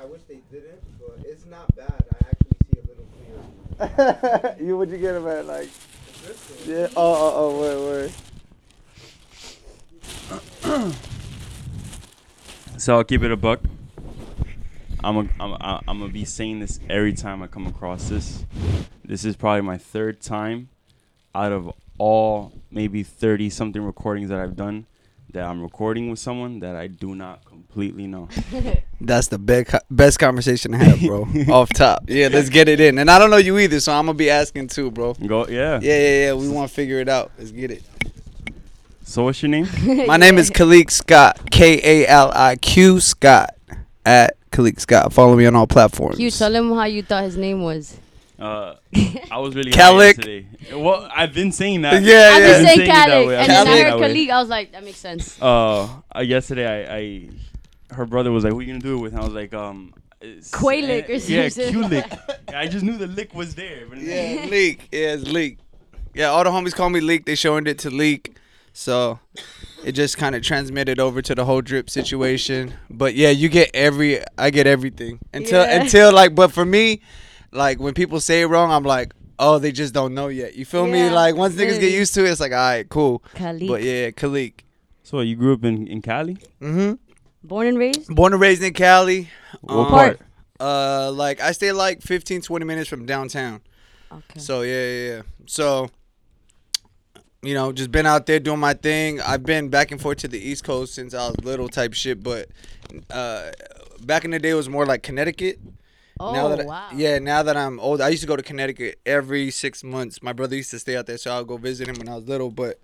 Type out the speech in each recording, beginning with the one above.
I wish they didn't, but it's not bad. I actually see a little clearer. you would you get him at like? Yeah. Oh oh oh wait wait. So I'll keep it a buck. I'm a, I'm a, I'm gonna be saying this every time I come across this. This is probably my third time out of all maybe 30 something recordings that I've done that I'm recording with someone that I do not completely know. That's the best best conversation to have, bro. Off top. Yeah, let's get it in. And I don't know you either, so I'm gonna be asking too, bro. Go yeah. Yeah, yeah, yeah. We want to figure it out. Let's get it. So what's your name? My name is Kaliq Scott. K A L I Q Scott at Kaliq Scott. Follow me on all platforms. You tell him how you thought his name was. Uh, I was really Kalik. high yesterday. Well, I've been saying that. Yeah, I've yeah. been saying saying it that Khaled, way. and then I heard that way. Khalid. I was like, that makes sense. Uh, uh, yesterday I, I, her brother was like, "Who you gonna do it with?" And I was like, "Um, it's- Quaylick or uh, Yeah, something. Q-lick. I just knew the lick was there. But Yeah, leak. Yeah, it's leak. Yeah, all the homies call me leak. They showing it to leak, so it just kind of transmitted over to the whole drip situation. But yeah, you get every. I get everything until Yeah. until like. But for me, like when people say it wrong, I'm like, oh, they just don't know yet. You feel me? Like once niggas get used to it, it's like, all right, cool. Khalid. But yeah, Kaliq. So you grew up in in Cali? Mm-hmm. Born and raised? Born and raised in Cali. What Um, part? Uh, like I stay like 15, 20 minutes from downtown. Okay. So yeah, yeah, yeah. So you know, just been out there doing my thing. I've been back and forth to the East Coast since I was little, type shit. But uh, back in the day, it was more like Connecticut. oh, now that I- wow. yeah, now that I'm old, I used to go to Connecticut every six months. My brother used to stay out there, so I'll go visit him when I was little. But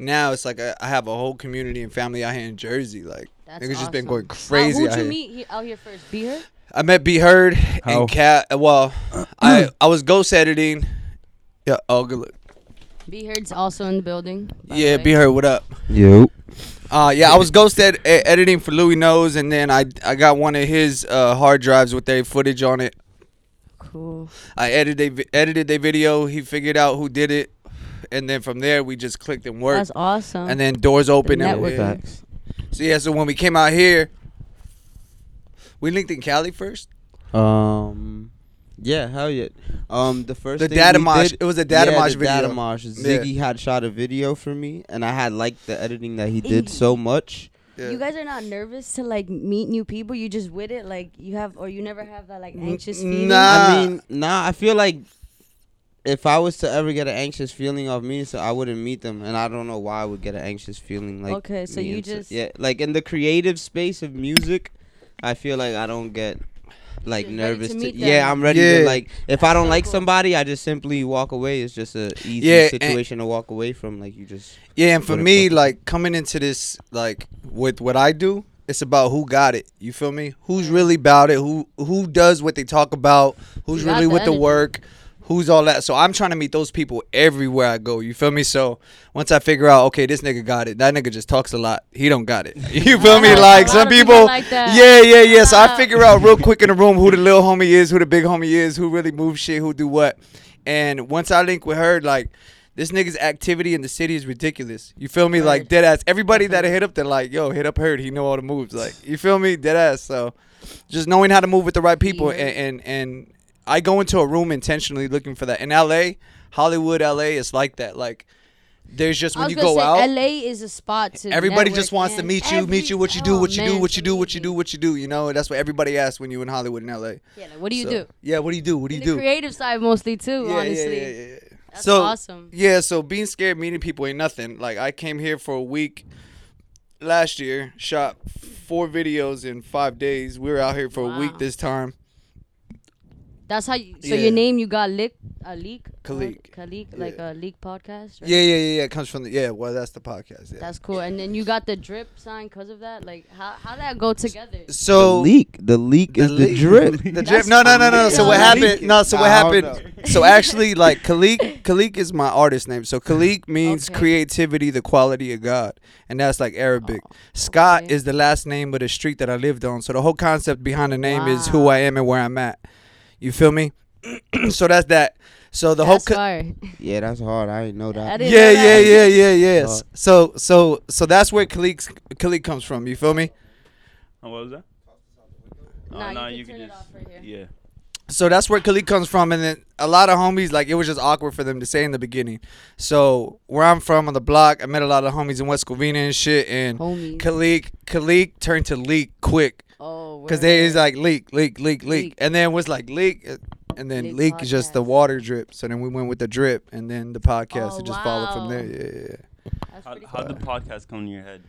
now it's like I, I have a whole community and family out here in Jersey. Like That's niggas just been awesome. going crazy How, out who'd you here. meet he, out here first? Be her? I met B Heard How? and Cat. Well, I I was ghost editing. Yeah. Oh, good look. Be heard's also in the building. by the Yeah, way. B Heard. What up? Yo. Uh, yeah, I was ghost ed- e- editing for Louis Knows, and then I I got one of his uh, hard drives with their footage on it. Cool. I edited they vi- edited their video. He figured out who did it, and then from there we just clicked and worked. That's awesome. and then doors open. And, network. yeah. Facts. So yeah, so when we came out here, we linked in Cali first. Um. Yeah, hell yeah. Um, the first The thing data did- It was a Datamosh yeah, mosh the video. Data mosh. Ziggy had shot a video for me, and I had liked the editing that he did so much. Yeah. You guys are not nervous to like meet new people. You just with it, like you have, or you never have that like anxious feeling. nah. I mean, nah. I feel like if I was to ever get an anxious feeling of me, so I wouldn't meet them, and I don't know why I would get an anxious feeling. Like Okay, so you and just- yeah, like in the creative space of music, I feel like I don't get like Just nervous. to To yeah. I'm ready Yeah. to like. If I don't So like cool. somebody, I just simply walk away. It's just a easy Yeah, situation to walk away from. Like you just Yeah, and for me, fucking- like coming into this, like with what I do, it's about who got it. You feel me? Who's really about it? Who who does what they talk about? Who's You really the with the work? Who's all that? So I'm trying to meet those people everywhere I go. You feel me? So once I figure out, okay, this nigga got it. That nigga just talks a lot. He don't got it. You feel me? Like some people like that. Yeah, yeah, yeah. So I figure out real quick in the room who the little homie is, who the big homie is, who really moves shit, who do what. And once I link with her, like this nigga's activity in the city is ridiculous. You feel me? Like dead ass. Everybody that I hit up, they're like, yo, hit up Heard. He know all the moves. Like you feel me? Dead ass. So just knowing how to move with the right people, and and, and I go into a room intentionally looking for that. In L.A., Hollywood, L.A. is like that. Like there's just when you go say out. LA is a spot to. Everybody network just wants to meet you, meet you, what you do, oh, what you do, what you do, what you do, what you do. You know, that's what everybody asks when you're in Hollywood and LA. Yeah, like, what do you So- do? Yeah, what do you do? What do you do? creative side mostly too. yeah, honestly, yeah, yeah, yeah, that's so awesome. yeah, so being scared meeting people ain't nothing. Like I came here for a week last year, shot four videos in five days. We were out here for a week this time. That's how. You, so Yeah. your name you got leak a leak. Kaliq. Kaliq, like a leak podcast. Right? Yeah, yeah, yeah, yeah. It comes from the yeah. Well, that's the podcast. Yeah. That's cool. And then you got the drip sign because of that. Like how how that go together? so the leak. The leak is the leak- drip. The drip. That's No, no, no, no. So what happened? No, so what happened? So actually, like Kaliq, Kaliq is my artist name. So Kaliq means Okay. creativity, the quality of God, and that's like Arabic. Oh, Scott okay. is the last name of the street that I lived on. So the whole concept behind the name is who I am and where I'm at. You feel me? so that's that. So the whole. Co- fire. Yeah, that's hard. I didn't know that. didn't yeah, know yeah, that. yeah, yeah, yeah. Uh, So, so, so that's where Kaliq, Kaliq comes from. You feel me? Oh, what was that? Oh, Nah, no, you you can can turn it just right yeah. So that's where Khalid comes from, and then a lot of homies like it was just awkward for them to say in the beginning. So where I'm from on the block, I met a lot of homies in West Covina and shit, and Homies. Khalid Khalid turned to leak quick oh, because they is like leak, leak, leak, leak, Leak. and then was like leak, uh, and then Leak leak is just the podcast. water drip. So then we went with the drip, and then the podcast. Oh, it just followed from there. wow. Yeah, yeah, That's How pretty how'd the podcast come to your head?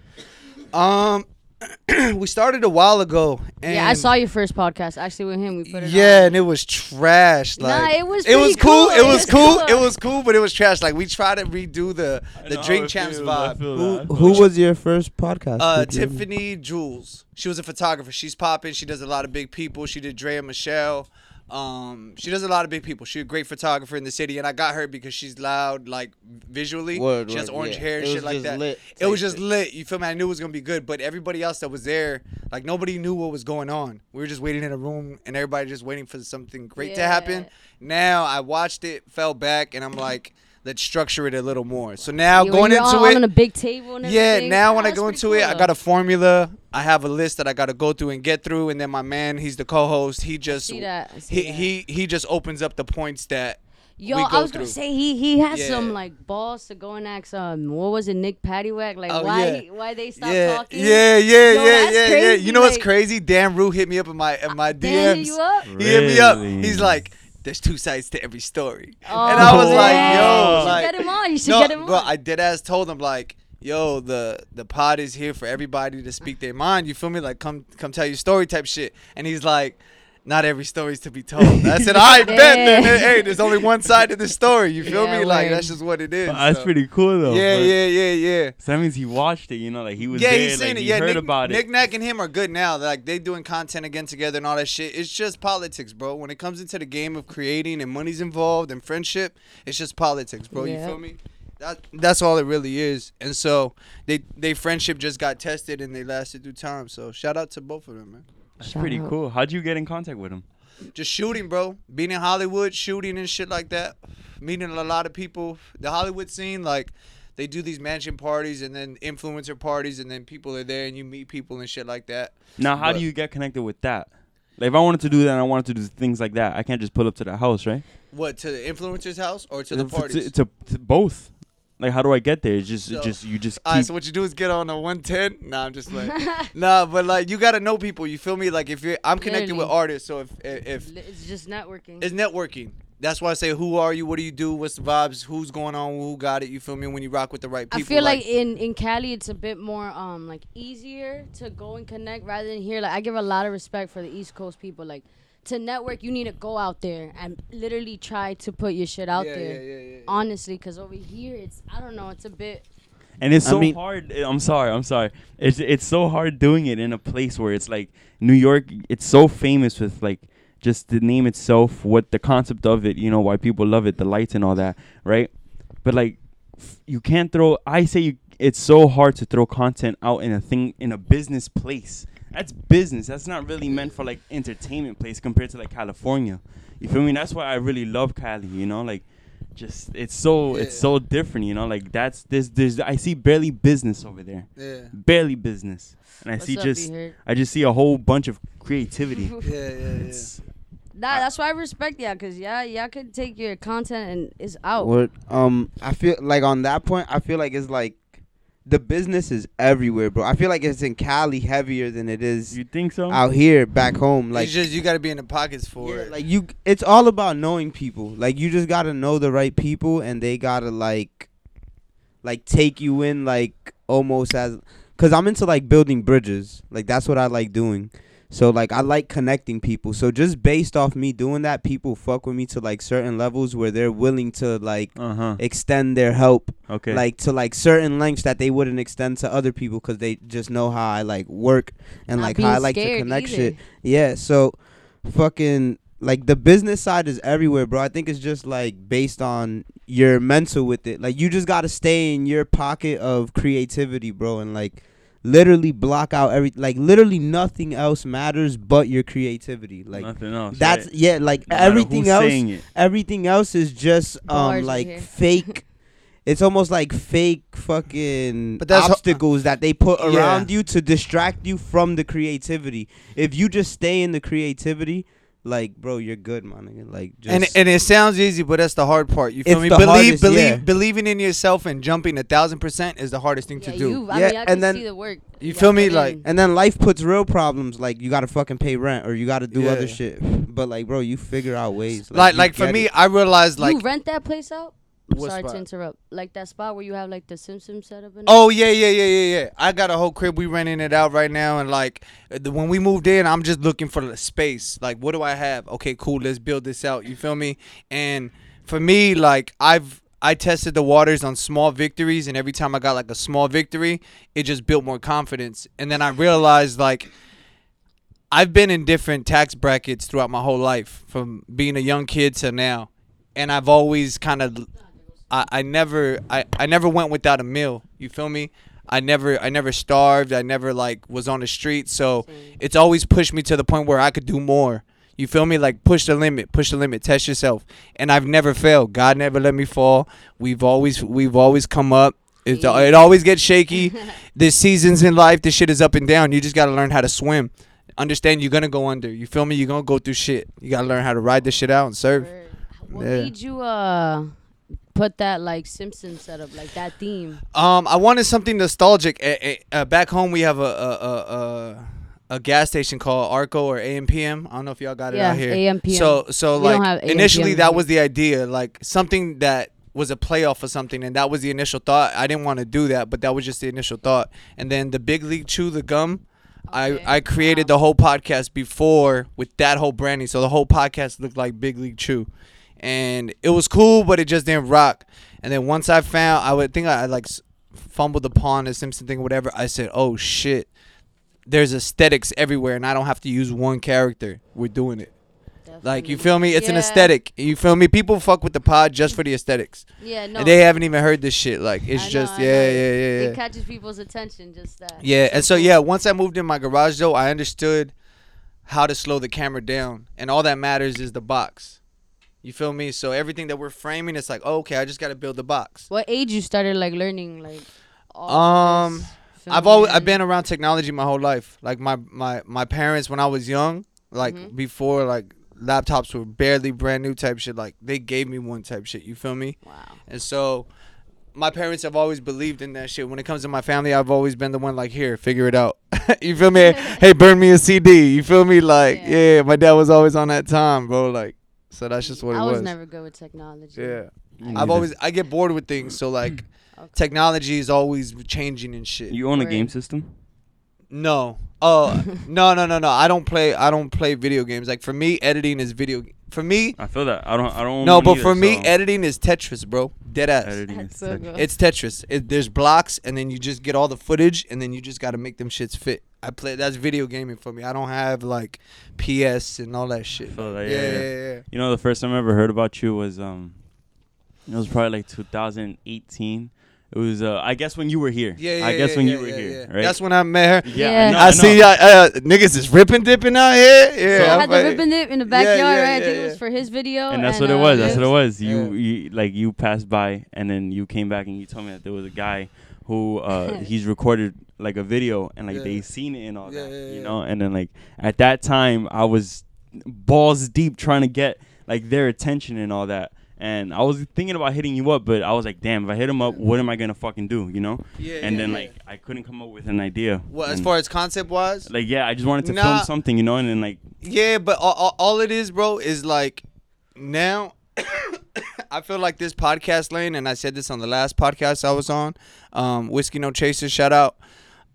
Um, we started a while ago, and yeah, I saw your first podcast actually with him. We put it. Yeah, on. and it was trash. Nah, it was it was cool. cool. It was cool. It was cool, but it was trash. Like we tried to redo the the know Drink it Champs feels, vibe. Who that, I feel who was your first podcast? Uh. Tiffany Jules. She was a photographer. She's popping. She does a lot of big people. She did Drea Michelle. Um, she does a lot of big people. She's a great photographer in the city, and I got her because she's loud, like visually. Word, she has word, orange yeah. hair and It shit like that. lit it was just shit. lit. You feel me? I knew it was gonna be good, but everybody else that was there, like nobody knew what was going on. We were just waiting in a room, and everybody just waiting for something great to happen. Now I watched it, fell back, and I'm like, let's structure it a little more. So now Yeah, when going you're into all it, on a big table and yeah, now when I go pretty into it, I got a formula. I have a list that I got to go through and get through, and then my man, he's the co-host. He just see that. I see he that. he he just opens up the points that Yo, we I go was gonna say he he has Yeah. some like balls to go and ask um what was it Nick Paddywhack like Oh, why yeah. he- why they stopped yeah talking yeah yeah Yo, yeah that's yeah yeah. You know what's crazy? Dan Rue hit me up in my in my Dan hit DMs. you up He hit me up. He's like, "There's two sides to every story," oh, and I was oh, like, man. "Yo, you should like." get him on you should no, get him bro, on I did ass told him like, yo, the the pod is here for everybody to speak their mind. You feel me? Like, come come tell your story type shit. And he's like, not every story's to be told. I said, I bet. Then, Yeah. hey, there's only one side to the story. You feel Yeah, me? Like that's just what it is. But that's so. pretty cool though. Yeah, yeah, yeah, yeah. So that means he watched it. You know, like he was yeah, there. he's seen like, it. he Yeah, heard Nick, about Nick it. Nack and him are good now. Like they doing content again together and all that shit. It's just politics, bro. When it comes into the game of creating and money's involved and friendship, it's just politics, bro. You feel me? That that's all it really is. And so they they friendship just got tested and they lasted through time. So shout out to both of them, man. That's Shout pretty out. cool. How'd you get in contact with him? Just shooting, bro. Being in Hollywood, shooting and shit like that. Meeting a lot of people. The Hollywood scene, like, they do these mansion parties and then influencer parties, and then people are there and you meet people and shit like that. Now, how But- do you get connected with that? Like, if I wanted to do that, and I wanted to do things like that. I can't just pull up to the house, right? What to the influencer's house or to the To- parties? To, to both. Like, how do I get there? It's just, So- it's just you just All right, keep. so what you do is get on a 110. Nah, I'm just like, nah, but like you gotta know people. You feel me? Like if you're, I'm connected with artists, so if if it's just networking it's networking. That's why I say, who are you? What do you do? What's the vibes? Who's going on? Who got it? You feel me? When you rock with the right people. I people. feel like, in in Cali it's a bit more um like easier to go and connect rather than here like I give a lot of respect for the East Coast people like to network you need to go out there and literally try to put your shit out yeah, there Yeah, yeah, yeah. honestly because over here it's I don't know it's a bit And it's I so mean- hard. Eh, I'm sorry. I'm sorry. It's it's so hard doing it in a place where it's like New York. It's so famous with like just the name itself, what the concept of it. You know why people love it, the lights and all that, right? But like, f- you can't throw. I say you, it's so hard to throw content out in a thing in a business place. That's business. That's not really meant for like entertainment place compared to like California. You feel me? That's why I really love Cali. You know, like just it's so it's so different. You know, like that's there's there's I see barely business over there, yeah. barely business, and I what's see up, just I just see a whole bunch of creativity. Yeah, yeah, yeah. It's Nah, that's why I respect y'all, cause y'all y'all could take your content and it's out. What um I feel like on that point I feel like it's like the business is everywhere, bro. I feel like it's in Cali heavier than it is you think so? out here back home. Like it's just you gotta be in the pockets for yeah, it. like you it's all about knowing people. Like you just got to know the right people and they got to like like take you in like almost as cuz I'm into like building bridges. Like that's what I like doing. So like I like connecting people. So just based off me doing that, people fuck with me to like certain levels where they're willing to like Uh huh. extend their help Okay. like to like certain lengths that they wouldn't extend to other people because they just know how I like work and Not like how I like to scared connect either. shit. Yeah, so fucking like the business side is everywhere, bro. I think it's just like based on your mental with it. Like you just gotta stay in your pocket of creativity, bro, and like literally block out every like literally nothing else matters but your creativity. Like Nothing else. that's right? yeah, like No everything else everything else is just um right like here. fake it's almost like fake fucking But that's ho- obstacles that they put Yeah. around you to distract you from the creativity. If you just stay in the creativity, like bro, you're good, man. nigga. Like just and and it sounds easy, but that's the hard part. You feel It's me? the Believe, hardest, believe, yeah. believing in yourself and jumping a thousand percent is the hardest thing Yeah, to do. you. I Yeah, mean, I and can then- see the work. You y'all feel me? put Like- in. and then life puts real problems like you gotta fucking pay rent or you gotta do Yeah. other shit. But like, bro, you figure out ways. like you like for me, it. I realized like you rent that place out. What Sorry spot? to interrupt. Like that spot where you have like the Simpsons setup in. Oh yeah, yeah, yeah, yeah, yeah. I got a whole crib. We renting it out right now, and like the, when we moved in, I'm just looking for the space. Like, what do I have? Okay, cool. Let's build this out. You feel me? And for me, like I've I tested the waters on small victories, and every time I got like a small victory, it just built more confidence. And then I realized like. I've been in different tax brackets throughout my whole life, from being a young kid to now, and I've always kind of I, I never I, I never went without a meal. You feel me? I never I never starved. I never like was on the street. So it's always pushed me to the point where I could do more. You feel me? Like push the limit, push the limit, test yourself. And I've never failed. God never let me fall. We've always we've always come up. It, it always gets shaky. There's seasons in life. This shit is up and down. You just gotta learn how to swim. Understand you're gonna go under. You feel me? You're gonna go through shit. You gotta learn how to ride this shit out and serve. What Yeah. made you uh put that like Simpson setup, like that theme? Um, I wanted something nostalgic. Uh, back home, we have a a, a a a gas station called Arco or AMPM. I don't know if y'all got it Yeah, out here. AMPM. So so We like initially that was the idea, like something that was a playoff or something, and that was the initial thought. I didn't want to do that, but that was just the initial thought. And then the Big League Chew, the gum. Okay. I, I created Wow. the whole podcast before with that whole branding, so the whole podcast looked like Big League Chew, and it was cool, but it just didn't rock. And then once I found, I would think I, like s- fumbled upon the Simpson thing, or whatever. I said, "Oh shit, there's aesthetics everywhere, and I don't have to use one character. We're doing it. Like you feel me? It's an aesthetic. You feel me? People fuck with the pod just for the aesthetics, Yeah, no. and they haven't even heard this shit. Like it's I just I yeah, yeah, yeah, yeah. It catches people's attention, just that. Yeah, and so yeah, once I moved in my garage though, I understood how to slow the camera down, and all that matters is the box. You feel me? So everything that we're framing, it's like, oh, okay, I just got to build the box. What age you started like learning like? all Um, I've always I've been around technology my whole life. Like my my my parents when I was young, like Mhm. before like laptops were barely brand new type shit. Like they gave me one type shit. You feel me? Wow. And so my parents have always believed in that shit. When it comes to my family, I've always been the one like, here, figure it out. you feel me? hey, burn me a CD. You feel me? Like, Yeah. yeah. my dad was always on that time, bro. Like, so that's just what I it was, I was. never good with technology. yeah. Me I've always I get bored with things, so like mm. Okay. technology is always changing and shit. You own a Word. game system? No. Oh no no no no. I don't play I don't play video games. Like for me, editing is video. For me, I feel that. I don't. I don't. own no, one but either, for me, so editing is Tetris, bro. Dead ass. editing That's is so tech- good. It's Tetris. It, there's blocks, and then you just get all the footage, and then you just got to make them shits fit. I play. That's video gaming for me. I don't have like PS and all that shit. feel that, yeah, yeah, yeah, yeah. yeah. You know, the first time I ever heard about you was um, it was probably like 2018. It was uh, I guess when you were here. Yeah, yeah, I guess yeah, when yeah, you were yeah, here, yeah. right? That's when I met her. yeah, Yeah. know, I, know. see y'all uh, niggas is ripping dipping out here. Yeah, So I had the like- rip dip in the backyard, yeah, right? I yeah, think it was for his video. and that's what uh, it was. That's what it was. You, Yeah. you like you passed by, and then you came back and you told me that there was a guy who uh, he's recorded like a video, and like Yeah. they seen it and all Yeah, that, yeah, you know. And then like at that time, I was balls deep trying to get like their attention and all that. And I was thinking about hitting you up, but I was like, damn, if I hit him up, what am I gonna fucking do, you know? Yeah, and then like I couldn't come up with an idea. Well, as far as concept wise, like yeah, I just wanted to Nah. film something, you know, and then like Yeah, but all, all, all it is, bro, is like now. I feel like this podcast lane, and I said this on the last podcast I was on. Um, Whiskey No Chaser, shout out.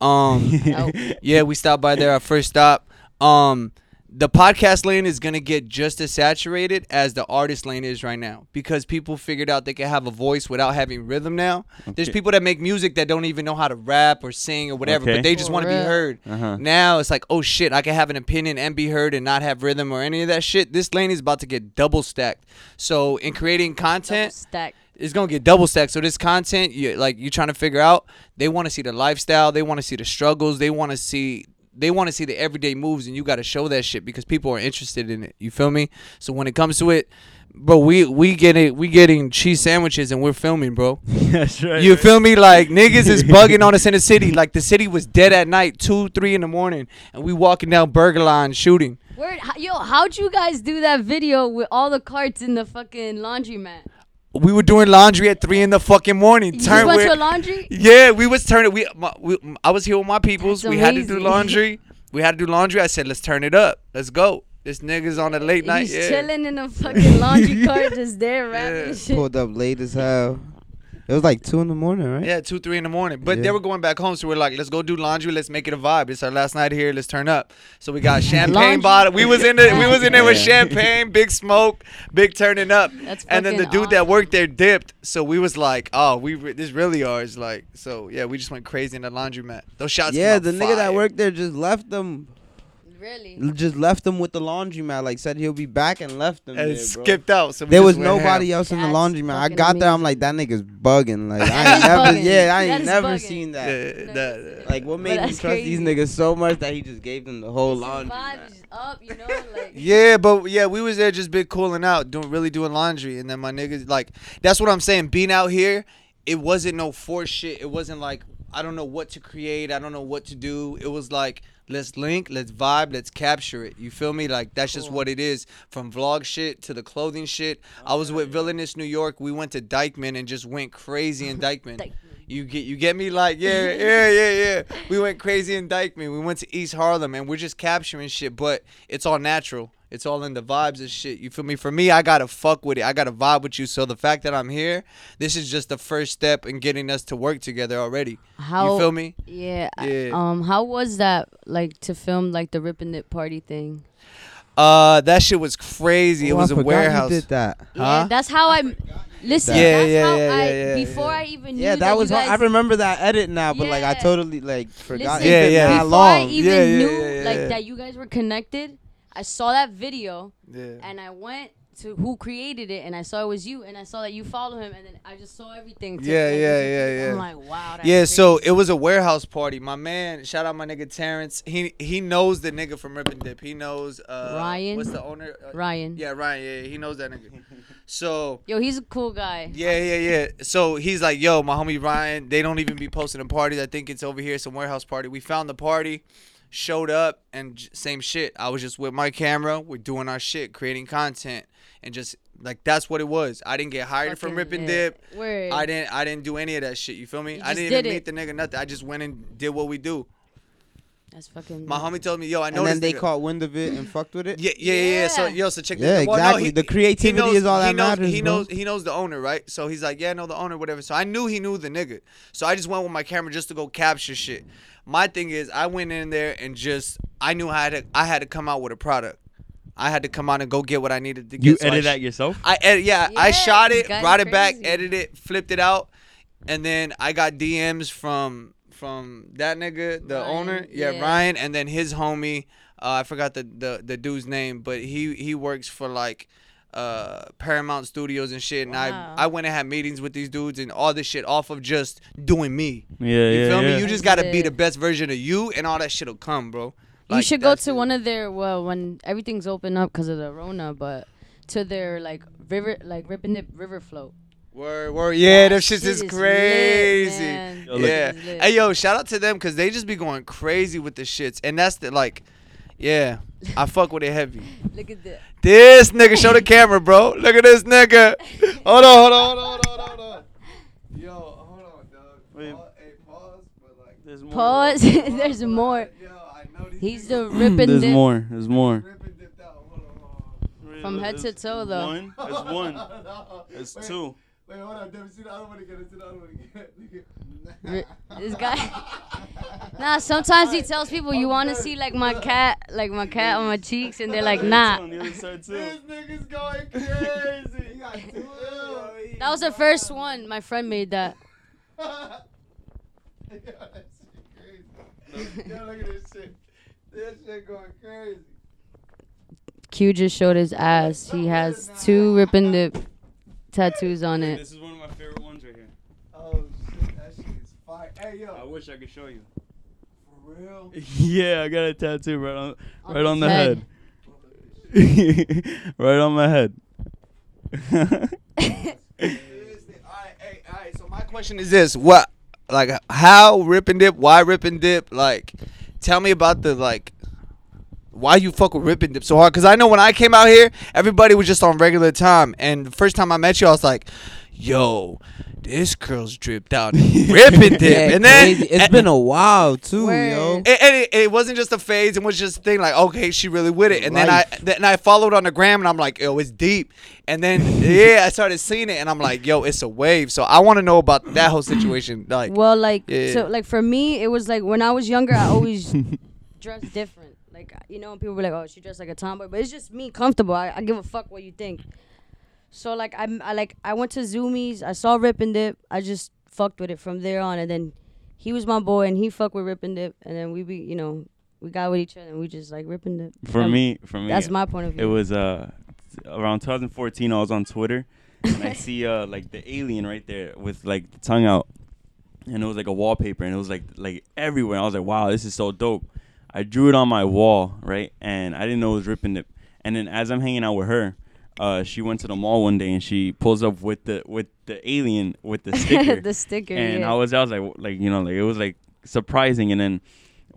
Um, Oh. yeah, we stopped by there. Our first stop. Um, the podcast lane is gonna get just as saturated as the artist lane is right now because people figured out they can have a voice without having rhythm now. There's people that make music that don't even know how to rap or sing or whatever, Okay. but they just want to be heard. Uh-huh. Now it's like, oh shit, I can have an opinion and be heard and not have rhythm or any of that shit. This lane is about to get double stacked. So in creating Double content, stack. It's gonna get double stacked. So this content, you like you're trying to figure out, they want to see the lifestyle, they want to see the struggles, they want to see they want to see the everyday moves, and you got to show that shit because people are interested in it. You feel me? So when it comes to it, bro, we we getting we getting cheese sandwiches and we're filming, bro. That's right. You feel me? Like niggas is bugging on us in the city. Like the city was dead at night, two, three in the morning, and we walking down Burger Line shooting. Word, h- yo, how'd you guys do that video with all the carts in the fucking laundromat? We were doing laundry at three in the fucking morning. You Turn just went to a laundry? Yeah, we was turning. We, my, we I was here with my peoples. That's we had to do laundry. We had to do laundry. I said, let's turn it up. Let's go. This nigga's on a late night. He's Yeah. chilling in a fucking laundry cart, just there rapping Yeah. shit. Pulled up late as hell. It was like two in the morning, right? Yeah, two, three in the morning. But they were going back home, so we're like, let's go do laundry. Let's make it a vibe. It's our last night here. Let's turn up. So we got champagne bottle. We was in it. We was in there with champagne, big smoke, big turning up. That's and then the fucking dude that worked there dipped. So we was like, oh, we re- this really ours. Like, so yeah, we just went crazy in the laundromat. Those shots. Yeah, the out nigga that worked there just left them. Really? Just left them with the laundromat. Like said he'll be back and left them. and there, bro. skipped out. So There was nobody ham. else in the That's laundromat. I fucking got there. I'm like, that nigga's bugging. Like I ain't never, bugging. yeah, I ain't is never bugging. seen that. Yeah, that- Like what made him that's trust these niggas so much that he just gave them the whole His laundry. up, you know? Like, Yeah, but yeah, we was there just big cooling out, doing really doing laundry, and then my niggas like that's what I'm saying. Being out here, it wasn't no force shit. It wasn't like I don't know what to create. I don't know what to do. It was like let's link, let's vibe, let's capture it. You feel me? Like that's just what it is. From vlog shit to the clothing shit. I was with Villainous New York. We went to Dyckman and just went crazy in Dyckman. Dyckman. You get you get me like yeah yeah yeah yeah. We went crazy in Dyckman. We went to East Harlem and we're just capturing shit, but it's all natural. It's all in the vibes and shit. You feel me? For me, I gotta fuck with it. I gotta vibe with you. So the fact that I'm here, this is just the first step in getting us to work together already. how? you feel me? Yeah. Yeah. Um. How was that like to film like the Rip it party thing? Uh, that shit was crazy. it Oh, I was a warehouse. You did that. Yeah, Huh? that's how I. Listen, Yeah, that's yeah, how yeah, I. yeah, yeah, before yeah. I even knew Yeah, that you was. guys, I remember that edit now, but like I totally like forgot. Listen, Yeah, It's been yeah. mad Before I long. even Yeah, yeah, knew yeah, yeah, like yeah. that you guys were connected, I saw that video Yeah. and I went to who created it and I saw it was you and I saw that you follow him and then I just saw everything. to- Yeah, yeah, yeah, yeah. I'm like, wow. That's Yeah, so it was a warehouse party. My man, shout out my nigga Terrence. He he knows the nigga from Rip and Dip. He knows uh Ryan? What's the owner? Uh, Ryan. Yeah, Ryan. Yeah, yeah, he knows that nigga. So Yo, he's a cool guy. yeah, yeah, yeah. So he's like, yo, my homie Ryan. They don't even be posting a party. I think it's over here, some warehouse party. We found the party, showed up, and j- same shit. I was just with my camera. We're doing our shit, creating content, and just like that's what it was. I didn't get hired from Fucking Rip and. Dip. Word. I didn't I didn't do any of that shit. You feel me? You I didn't did even meet the nigga nothing. I just went and did what we do. That's fucking. My homie told me, yo, I know And then they nigga. caught wind of it and fucked with it. Yeah, yeah, yeah, yeah. So Yeah. yo, so check Yeah, this. well, no, exactly. he- The creativity knows- is all he that knows, matters, He bro. knows he knows the owner, right? So he's like, yeah, I know the owner, whatever. So I knew he knew the nigga. So I just went with my camera just to go capture shit. My thing is, I went in there and just I knew I had to I had to come out with a product. I had to come out and go get what I needed to get. You So I edit sh- that yourself? I edit, yeah, I shot it, brought it back, edited it, flipped it out, and then I got DMs from from that nigga, the Ryan, owner, yeah, yeah. Ryan, and then his homie, uh, I forgot the, the the dude's name, but he he works for like uh Paramount Studios and shit, and Wow. I I went and had meetings with these dudes and all this shit off of just doing me. Yeah, You yeah, feel yeah. me? You just gotta be the best version of you, and all that shit'll come, bro. you should go to it. one of their well when everything's open up because of the Rona, but to their like river like Rip and Dip River Float. Word, word. Yeah, That them shit shit is is lit, crazy. man. Yo, look- yeah. It is lit. Hey, yo, shout out to them because they just be going crazy with the shits. And that's the, like, yeah, I fuck with it heavy. Look at that. This nigga, show the camera, bro. Look at this nigga. Hold on, hold on, hold on, hold on, hold on. Yo, hold on, dog. Wait. Pause, hey, pause, but like, There's more. Pause. There's more. Yo, I know these He's the Rip and There's Dip more. There's more. rip dipped out. Hold on, hold from head to toe though. One. There's one. on. No. There's Wait, two. Wait, hold on. Never see the other one again. See the other one again. This guy. Nah, sometimes he tells people you want to see like my cat, like my cat on my cheeks, and they're like, nah. On the other side too. This nigga's going crazy. he got two. That was the first one. My friend made that. Yo, that shit crazy. Yo, look at this shit. This shit going crazy. Q just showed his ass. He has two ripping and Dip tattoos on it. This is one of my favorite ones right here. Oh shit, that shit is fire. Hey I wish I could show you. for real? yeah, I got a tattoo right on On right on his the head. head. right on my head. alright, hey, alright, so my question is this. What like how rip and dip, why rip and dip? Like tell me about the like why you fuck with rip and dip so hard? Cause I know when I came out here, everybody was just on regular time. And the first time I met you, I was like, yo, this girl's dripped out ripping and dip. Yeah, and then crazy. it's and- been a while too, Word. yo. and, and it, it wasn't just a phase. It was just a thing like, okay, she really with it. And then I Life. then I followed on the gram, and I'm like, yo, it's deep. And then yeah, I started seeing it, and I'm like, yo, it's a wave. So I want to know about that whole situation. Like, Well, like Yeah. so, like for me, it was like when I was younger, I always dressed different. Like you know, people were like, "Oh, she dressed like a tomboy," but it's just me, comfortable. I, I give a fuck what you think. So like I'm, I like I went to Zumiez. I saw Rip and Dip. I just fucked with it from there on, and then he was my boy, and he fucked with Rip and Dip, and then we be, you know, we got with each other, and we just like Rip and Dip. For me, for me, that's my point of view. it was uh around 2014. I was on Twitter and I see uh like the alien right there with like the tongue out, and it was like a wallpaper, and it was like like everywhere. I was like, wow, this is so dope. I drew it on my wall, right, and I didn't know it was ripping it. And then as I'm hanging out with her, uh, she went to the mall one day and she pulls up with the with the alien with the sticker. the sticker. and yeah. I was I was like like you know like it was like surprising and then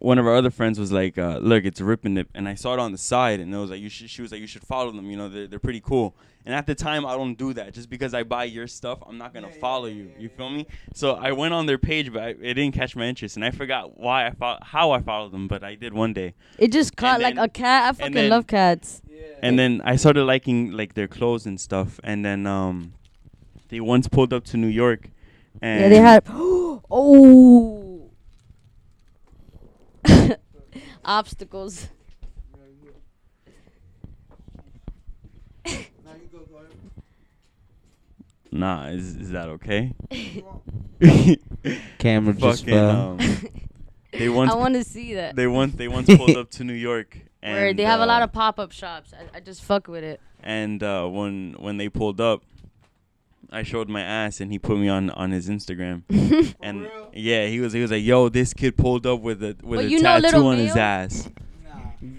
one of our other friends was like uh, look it's ripping it and I saw it on the side and it was like you should she was like you should follow them you know they're, they're pretty cool and at the time I don't do that just because I buy your stuff I'm not gonna follow you you feel me so I went on their page but I, it didn't catch my interest and I forgot why I fo- how I followed them but I did one day it just caught and like a cat. I fucking then- love cats. and then I started liking like their clothes and stuff and then um they once pulled up to New York and Yeah, they had. oh. Obstacles. nah is, is that okay Camera just fucking fell. um, they once I want to see that. they once they once pulled up to New York and Where they have a lot uh, of pop up shops. I, I just fuck with it. and uh, when when they pulled up I showed my ass and he put me on on his Instagram and yeah he was he was like yo this kid pulled up with a with But a tattoo Lil on his ass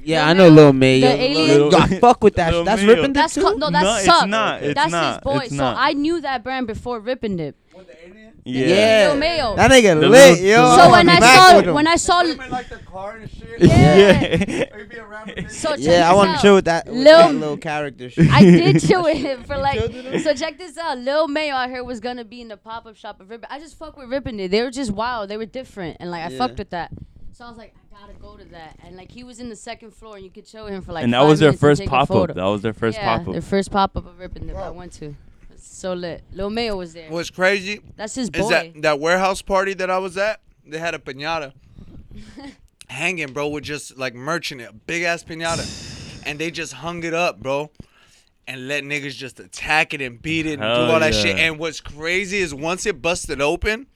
yeah, Lil I know Mayo, Lil May. the yo. alien- Lil- I fuck with that. Lil That's Mayo. ripping That's too. co- no, that's No, it's not. It's that's not. his boy. It's so not. I knew that brand before Rip and Dip. yeah, Yeah. Lil Mayo. That nigga The lit, little- yo. the I So when I saw him. when I saw like the car and shit. Yeah. Or you be around with it. so check Yeah, I want to out. chill with that, with Lil- that little character shit. I did chill with him for like. chilled with him? So check this out. Lil Mayo out here was gonna be in the pop up shop of Rip. I just fucked with Rippin' It. They were just wild. They were different, and like I Yeah. fucked with that. So I was like, I gotta go to that. And like he was in the second floor, and you could show him for like. and that five was their first pop up that was their first yeah, pop up. Their first pop up of Rippin' Dip I went to. It's so lit. Lil Mayo was there. What's crazy That's his is boy. that that warehouse party that I was at. They had a pinata hanging, bro, with just like merch in it, a big ass pinata, and they just hung it up, bro. And let niggas just attack it and beat it and Hell do all that shit. And what's crazy is once it busted open,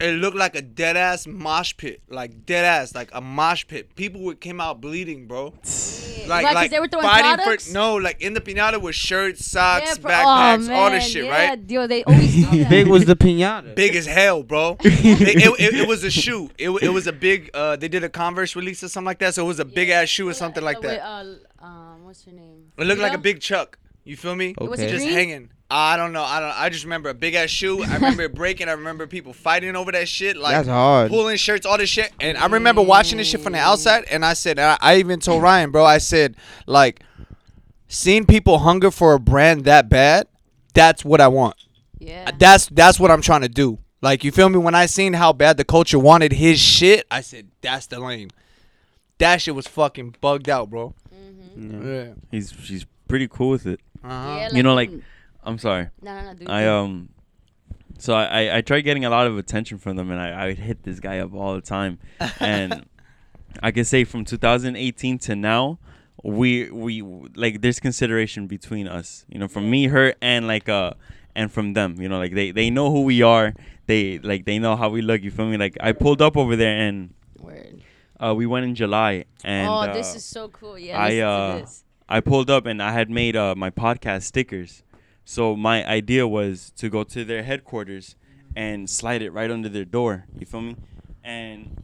it looked like a dead ass mosh pit, like dead ass, like a mosh pit. People would came out bleeding, bro. Like, Right, 'cause like they were throwing fighting products? for no, like in the pinata with shirts, socks, Yeah, backpacks, oh, all this shit, yeah, right? Yo, they always do that. Big was the pinata. Big as hell, bro. it, it, it, it was a shoe. It, it was a big. Uh, they did a Converse release or something like that, so it was a big ass shoe or something like With, that. uh, um, what's her name? It looked like a big Chuck. You feel me? Okay. Was Just green? hanging. I don't know. I don't. I just remember a big ass shoe. I remember it breaking. I remember people fighting over that shit. Like That's hard. pulling shirts, all this shit. And I remember watching this shit from the outside, and I said, I, I even told Ryan, bro, I said, like, seeing people hunger for a brand that bad, that's what I want. Yeah. That's that's what I'm trying to do. Like, you feel me? When I seen how bad the culture wanted his shit, I said, that's the lane. That shit was fucking bugged out, bro. Yeah. he's she's pretty cool with it Uh-huh. Yeah, You know, like- I'm sorry No, no, no, dude. I um so I, I I tried getting a lot of attention from them and I, I would hit this guy up all the time and I can say from 2018 to now we we like there's consideration between us you know from me her and like uh and from them you know like they they know who we are they like they know how we look you feel me like I pulled up over there and Word. uh we went in July and oh, uh, this is so cool. Yeah, I, uh. I pulled up and I had made uh, my podcast stickers. So my idea was to go to their headquarters and slide it right under their door. You feel me? And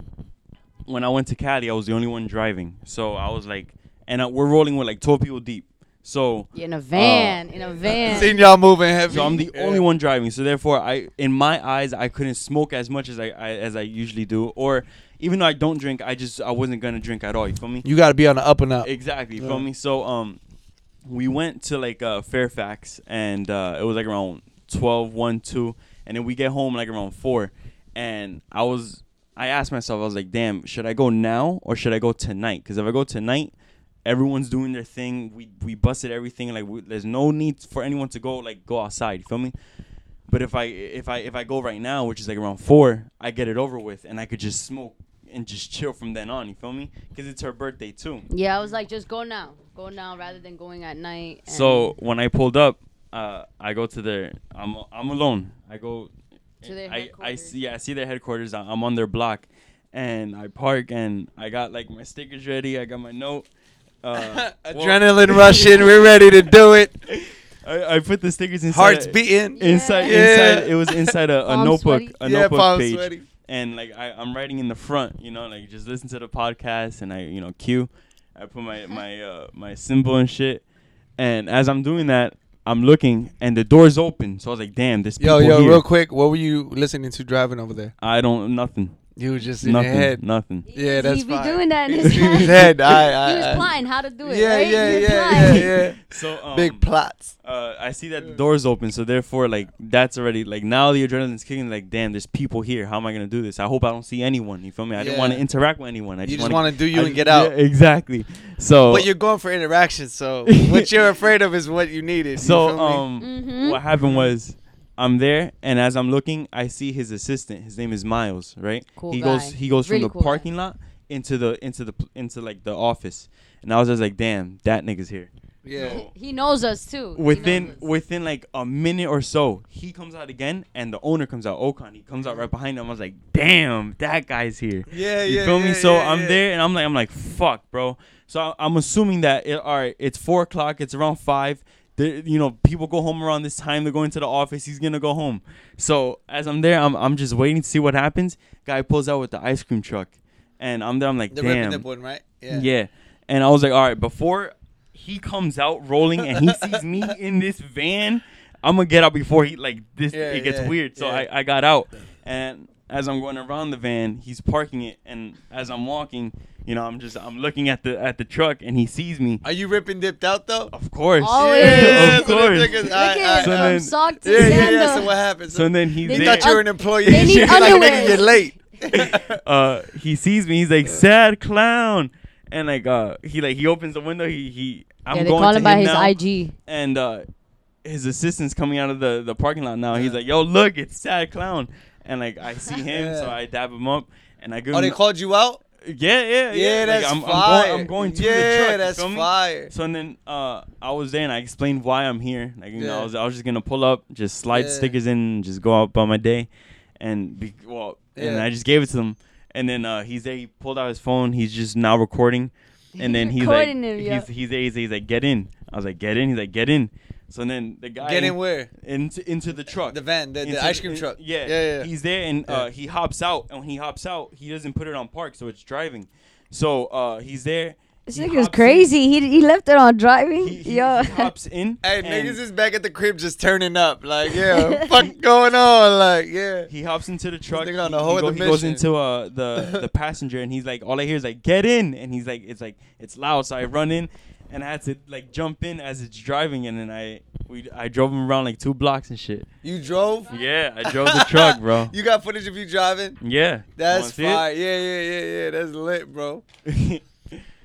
when I went to Cali, I was the only one driving. So I was like, and uh, we're rolling with like 12 people deep. So in a van, in a van. Seen y'all moving heavy. so I'm the Yeah. only one driving. So therefore, I in my eyes, I couldn't smoke as much as I, I as I usually do. Or even though I don't drink, I just I wasn't gonna drink at all. You feel me? You got to be on the up and up. Exactly. You Yeah. feel me? So um, we went to like uh, Fairfax, and uh, it was like around 12, 1, 2, and then we get home like around four, and I was I asked myself, I was like, damn, should I go now or should I go tonight? Because if I go tonight. Everyone's doing their thing. We we busted everything. Like we, there's no need for anyone to go like go outside. You feel me? But if I if I if I go right now, which is like around four, I get it over with, and I could just smoke and just chill from then on. You feel me? Because it's her birthday too. Yeah, I was like, just go now, go now, rather than going at night. and- So when I pulled up, uh, I go to their. I'm I'm alone. I go. To their I I headquarters. see. Yeah, I see their headquarters. I- I'm on their block, and I park and I got like my stickers ready. I got my note. Uh, well, Adrenaline rushing. We're ready to do it. I, I put the stickers inside. Hearts a- beating. Inside, Yeah. inside, it was inside a, a Palms notebook, sweaty. a yeah, notebook palms page, sweaty. and like I, I'm writing in the front, you know, like just listen to the podcast, and I, you know, cue. I put my my uh, my symbol and shit, and as I'm doing that, I'm looking, and the door's open, so I was like, damn, there's Yo, yo, here. real quick, what were you listening to driving over there? I don't nothing, You were just in nothing, your head. nothing. Yeah, that's he be fine. doing that in It's his in his head. head. I, I, he was I- plotting how to do it. Yeah, right? yeah, yeah, yeah, yeah. So um, Big plots. uh, I see that the door's open, so therefore, like that's already like now the adrenaline's kicking. Like, damn, there's people here. How am I gonna do this? I hope I don't see anyone. You feel me? I don't want to interact with anyone. I You just, just wanna, do you I and get out. Yeah, exactly. So, But you're going for interaction, so what you're afraid of is what you needed. you so feel me? um, Mhm. what happened was. I'm there, and as I'm looking, I see his assistant. His name is Miles, right? Cool he guy. goes, he goes Really from the cool guy. parking lot into the into the into like the office, and I was just like, damn, that nigga's here. yeah. He knows us too. Within us. within like a minute or so, he comes out again, and the owner comes out. Okan, he comes out right behind him. I was like, "Damn, that guy's here." Yeah, You yeah. You feel me? yeah, So yeah, I'm yeah. there, and I'm like, I'm like, "Fuck, bro." So I, I'm assuming that it, all right, it's four o'clock. It's around five. The, you know, people go home around this time. They're going to the office. He's gonna go home. So as I'm there, I'm I'm just waiting to see what happens. Guy pulls out with the ice cream truck, and I'm there. I'm like, The "Damn." dip one, right? Yeah. And I was like, all right, before he comes out rolling and he sees me in this van, I'm gonna get out before he like this Yeah, it gets yeah, weird. So yeah. I, I got out and as I'm going around the van, he's parking it and as I'm walking, you know, I'm just I'm looking at the at the truck and he sees me. Are you ripping dipped out though? Of course. Always. Yeah, of so the course. niggas- Look I- at I- So him then- from sock to Yeah, yeah, yeah. So what happens? So then he They thought you were an employee. They need You're like, nigga, you're late. uh he sees me, he's like, sad clown. And like uh he like he opens the window, he he I'm yeah, they going call him by him his now. IG. and uh, his assistant's coming out of the, the parking lot now. He's like, "Yo, look, it's Sad Clown," and like I see him, so I dab him up, and I go. Oh, him. they called you out? yeah, yeah, yeah. Yeah, Like, that's I'm, fire. I'm going, I'm going to yeah, the truck. you that's feel fire. So and then uh, I was there and I explained why I'm here. Like you know, Yeah. I was I was just gonna pull up, just slide Yeah. stickers in, just go out by my day, and be well, and I just gave it to him. And then uh, he's there. He pulled out his phone. He's just now recording. And then he's like, Recording him, yo. he's, he's there. He's, he's like, get in. I was like, get in. He's like, get in. So then the guy Get in where? into into the truck. The van, the, the ice cream in- truck. Yeah, yeah, yeah. He's there and uh, he hops out, and when he hops out, he doesn't put it on park, so it's driving. So uh, he's there. This he nigga's hops in. crazy. He he left it on driving. He, he, Yo. he hops in. Hey, and niggas is back at the crib just turning up. Like, yeah, fuck going on? Like, yeah. He hops into the truck. nigga on he, whole he, go- other he goes into uh, the the passenger, and he's like, all I hear is like, get in, and he's like, it's like it's loud, so I run in, and I had to like jump in as it's driving, and then I we I drove him around like two blocks and shit. You drove? Yeah, I drove the truck, bro. You got footage of you driving? Yeah, That's Wanna it? fire. Yeah, yeah, yeah, yeah. That's lit, bro.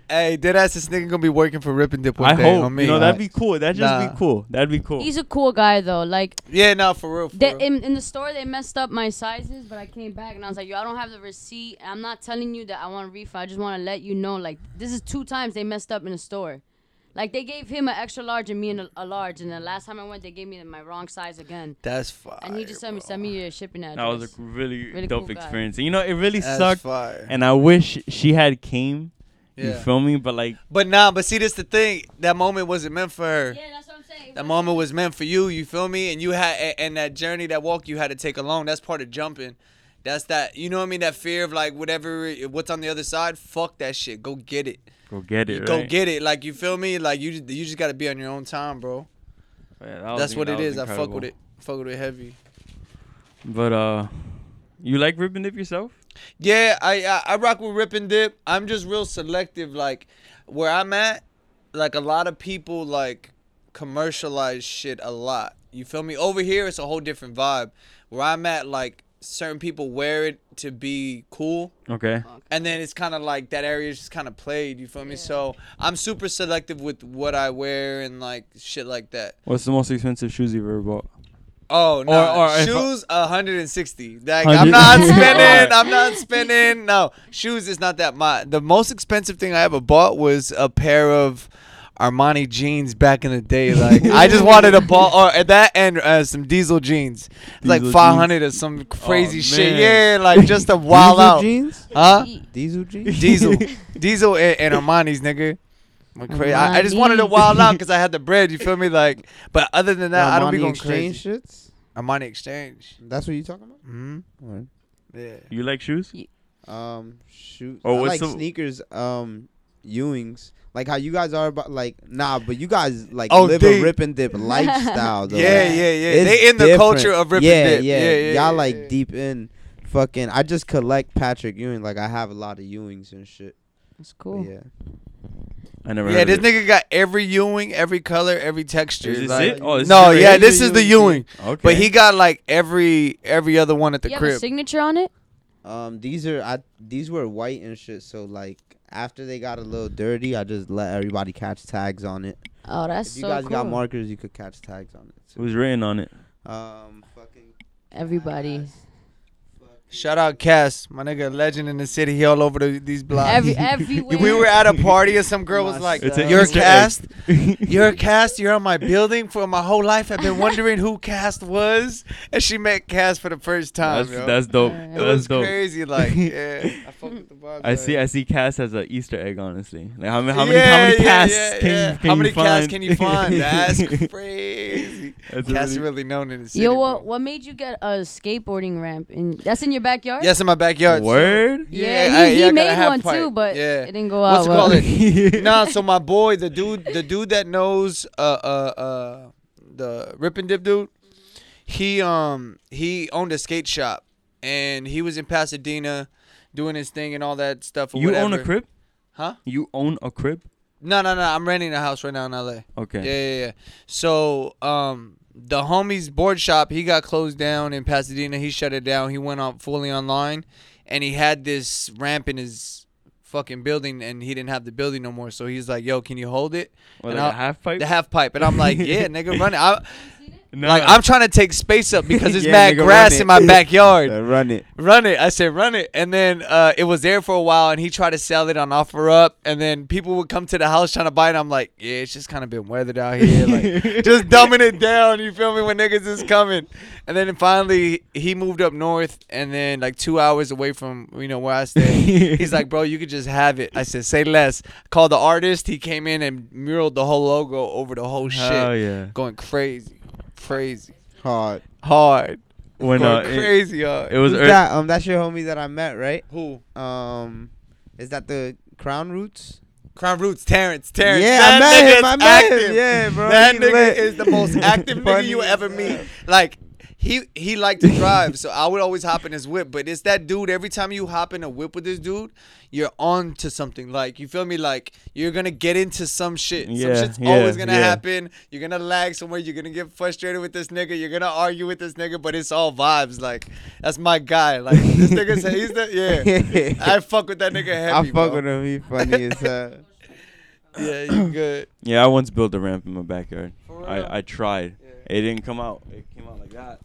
Hey, dead ass this nigga gonna be working for Rip and Dip one I day hope on me. you know that'd be cool. That'd just Nah. be cool. That'd be cool. He's a cool guy though. Like yeah, no, for real. For they, real. in in the store, they messed up my sizes, but I came back and I was like, yo, I don't have the receipt. I'm not telling you that I want a refund. I just want to let you know, like, this is two times they messed up in the store. Like they gave him an extra large and me an, a large, and the last time I went, they gave me my wrong size again. That's fire. And he just sent me bro. send me your shipping address. that was a really, Really dope cool experience. And you know, it really That's sucked. fire. And I wish she had came. You yeah. feel me? But like, But nah, but see, this the thing. That moment wasn't meant for her. yeah, that's what I'm saying. That moment was meant for you. You feel me? And you had, and that journey, that walk, you had to take alone. That's part of jumping. That's that. You know what I mean? That fear of like whatever what's on the other side. Fuck that shit. Go get it. Go get it. Go right? get it. Like you feel me? Like you just, you just gotta be on your own time, bro. That That's what that it is. I fuck with it. Fuck with it heavy. But uh, you like rip and dip yourself? Yeah, I, I I rock with rip and dip. I'm just real selective. Like where I'm at, like a lot of people like commercialize shit a lot. You feel me? Over here, it's a whole different vibe. Where I'm at, like certain people wear it to be cool, Okay. and then it's kind of like that area is just kind of played. You feel me? So I'm super selective with what I wear and like shit like that. What's the most expensive shoes you've ever bought? Oh no, or if I- shoes hundred and sixty. Like 100 I'm not spending. Alright. I'm not spending. No shoes is not that much. The most expensive thing I ever bought was a pair of Armani jeans back in the day. Like I just wanted a ball or at that and uh, some Diesel jeans. It's like five hundred or some crazy Oh, shit. Yeah, like just a wild Diesel out. jeans. Huh? Diesel jeans. Diesel, Diesel, and, and Armani's nigga. I'm crazy. I, I just wanted to wild out because I had the bread. You feel me? Like, but other than that, I don't be Armani going exchange crazy. shits. Armani exchange. That's what you talking about? hmm Word. Yeah. You like shoes? Um, shoot. Oh, I what's like the- sneakers. Um, Ewings. Like how you guys are about like nah, but you guys like Oh, live they- a rip and dip lifestyle though. Yeah, Like, yeah, yeah. it's They in the different. culture of rip yeah, and dip. Yeah, Yeah, yeah, Y'all yeah, like yeah. deep in fucking I just collect Patrick Ewing. Like I have a lot of Ewings and shit. That's But cool. yeah. I never. Yeah, this it. nigga got every Ewing, every color, every texture. Is this like- it? Oh, this no, is yeah, this is the Ewing. Okay. But he got like every every other one at the you have a crib. signature on it? Um, these are I these were white and shit. So like after they got a little dirty, I just let everybody catch tags on it. Oh, that's If you so guys cool. got markers, you could catch tags on it. Too. Who's written on it? Um, fucking Everybody. Shout out Cass, my nigga, legend in the city. He all over the, these blocks. Every everywhere. we were at a party and some girl was like, It's a "You're Easter cast. You're Cass. You're on my building for my whole life. I've been wondering who Cass was, and she met Cass for the first time. That's, yo. that's dope. It it That's was dope. crazy. Like, yeah, I fuck with the vibes. I see. I see. Cass has an Easter egg. Honestly, like how many? How many? How many yeah, casts can, you can How many you casts can you find? That's crazy. That's Cass really- really known in the city. Yo, bro. what what made you get a skateboarding ramp? And that's in your backyard. Yes, in my backyard. Word. Yeah, Yeah, I- he, yeah, I he got made one pipe. too, but Yeah. it didn't go out. What's out it called? well. It? nah, so my boy, the dude, the dude that knows, uh, uh, uh, the Rip and Dip dude, he um he owned a skate shop, and he was in Pasadena, doing his thing and all that stuff. Or You own a crib? Huh? You own a crib? No, no, no. I'm renting a house right now in L.A. Okay. Yeah, yeah, yeah. So, um, the homie's board shop, he got closed down in Pasadena. He shut it down. He went on fully online, and he had this ramp in his fucking building, and he didn't have the building no more. So he's like, "Yo, can you hold it?" What, And like half pipe? The half pipe, and I'm like, "Yeah, nigga, run it." I, No, like, I'm trying to take space up because there's Yeah, mad nigga, grass in my backyard. Run it. Run it. I said run it. And then uh, it was there for a while and he tried to sell it on OfferUp and then people would come to the house trying to buy it. I'm like, yeah, it's just kind of been weathered out here. Like just dumbing it down, you feel me, when niggas is coming. And then finally he moved up north and then like two hours away from you know where I stay. He's like, bro, you could just have it. I said, say less. Called the artist. He came in and muraled the whole logo over the whole shit. Hell yeah. Going crazy. Crazy. Hard. Hard. When Going uh, it, crazy hard. it was Who's ear- that? Um, that's your homie that I met, right? Who? Um, is that the Crown Roots? Crown Roots, Terrence. Terrence. Yeah, that I met nigga's him. I met him. active. Yeah, bro. That he nigga lit. is the most active nigga Funny you as ever hell. meet. Like he he liked to drive, so I would always hop in his whip. But it's that dude. Every time you hop in a whip with this dude, you're on to something. Like you feel me? Like you're gonna get into some shit. Yeah, some shit's yeah, always gonna yeah. happen. You're gonna lag somewhere. You're gonna get frustrated with this nigga. You're gonna argue with this nigga. But it's all vibes. Like that's my guy. Like this nigga's he's the yeah. I fuck with that nigga heavy. I fuck bro. with him. He funny as hell. Yeah, you good. Yeah, I once built a ramp in my backyard. For real? I, I tried. It didn't come out. It came out like that.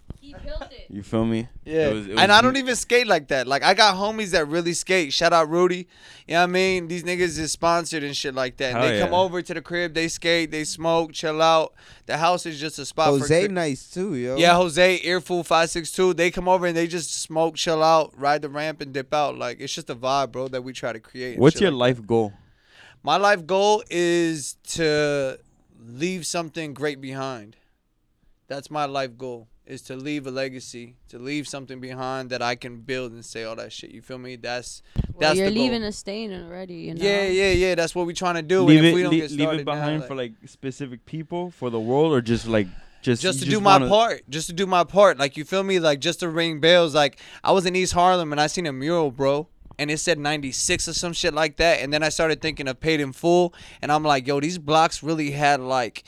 He it. You feel me? Yeah, It was- it and I don't even skate like that. Like I got homies that really skate. Shout out Rudy. You know what I mean? These niggas is sponsored and shit like that. And Hell they come over to the crib, they skate, they smoke, chill out. The house is just a spot for Jose cri- nice too, yo. Yeah, Jose, Earful five six two. They come over and they just smoke, chill out, ride the ramp and dip out. Like it's just a vibe, bro, that we try to create. What's your like life goal? My life goal is to leave something great behind. That's my life goal. Is to leave a legacy, to leave something behind that I can build and say all that shit. You feel me? That's Well, that's you're the goal. leaving a stain already. You know. Yeah, yeah, yeah. That's what we're trying to do. leave and if it, we don't lea- get leave it behind now, for like specific people for the world, or just like just just you to do my wanna- part, just to do my part. Like you feel me? Like just to ring bells. Like I was in East Harlem and I seen a mural, bro, and it said '96 or some shit like that. And then I started thinking of Paid in Full, and I'm like, yo, these blocks really had like.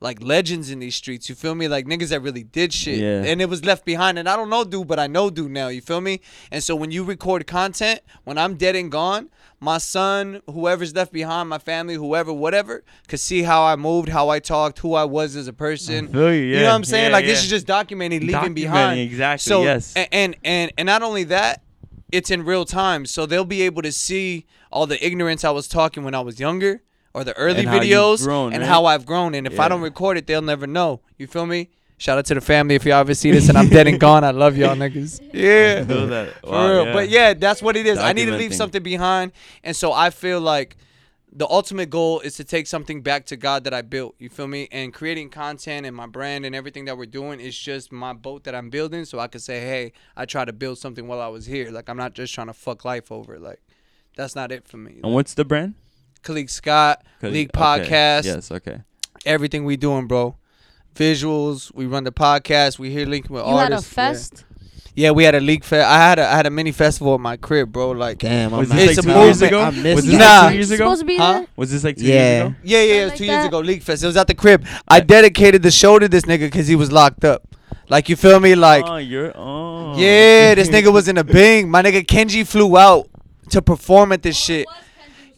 Like legends in these streets, you feel me? Like niggas that really did shit, Yeah. and it was left behind. And I don't know dude, but I know dude now. You feel me? And so when you record content, when I'm dead and gone, my son, whoever's left behind, my family, whoever, whatever, could see how I moved, how I talked, who I was as a person. I feel you, yeah. You know what I'm saying? yeah, like this is just documenting, leaving Documenting, behind. exactly, So yes. and, and and and not only that, it's in real time, so they'll be able to see all the ignorance I was talking when I was younger, or the early And how videos, grown, and right? how I've grown. And if I don't record it, they'll never know. You feel me? Shout out to the family if y'all ever see this and I'm dead and gone. I love y'all niggas. Yeah. I feel that. For Wow, real. But yeah, that's what it is. I need to leave something behind. And so I feel like the ultimate goal is to take something back to God that I built. You feel me? And creating content and my brand and everything that we're doing is just my boat that I'm building. So I can say, hey, I try to build something while I was here. Like I'm not just trying to fuck life over. Like that's not it for me. And what's the brand? Kaliq Scott, 'Cause- League okay, Podcast, Yes. Okay. everything we doing, bro. Visuals, we run the podcast. We here linking with artists. You had a artists. Yeah. fest. Yeah, we had a league fest. I had a I had a mini festival at my crib, bro. Like Damn, Was I'm this like two years ago? I Was this Nah. like two years ago? Supposed to be Huh? Was this like two Yeah. years ago? Yeah, yeah, it was two like years that. ago. League Fest. It was at the crib. I dedicated the show to this nigga because he was locked up. Like you feel me? Like oh, you're. Oh. yeah, this nigga was in a bing. My nigga Kenji flew out to perform at this oh, shit.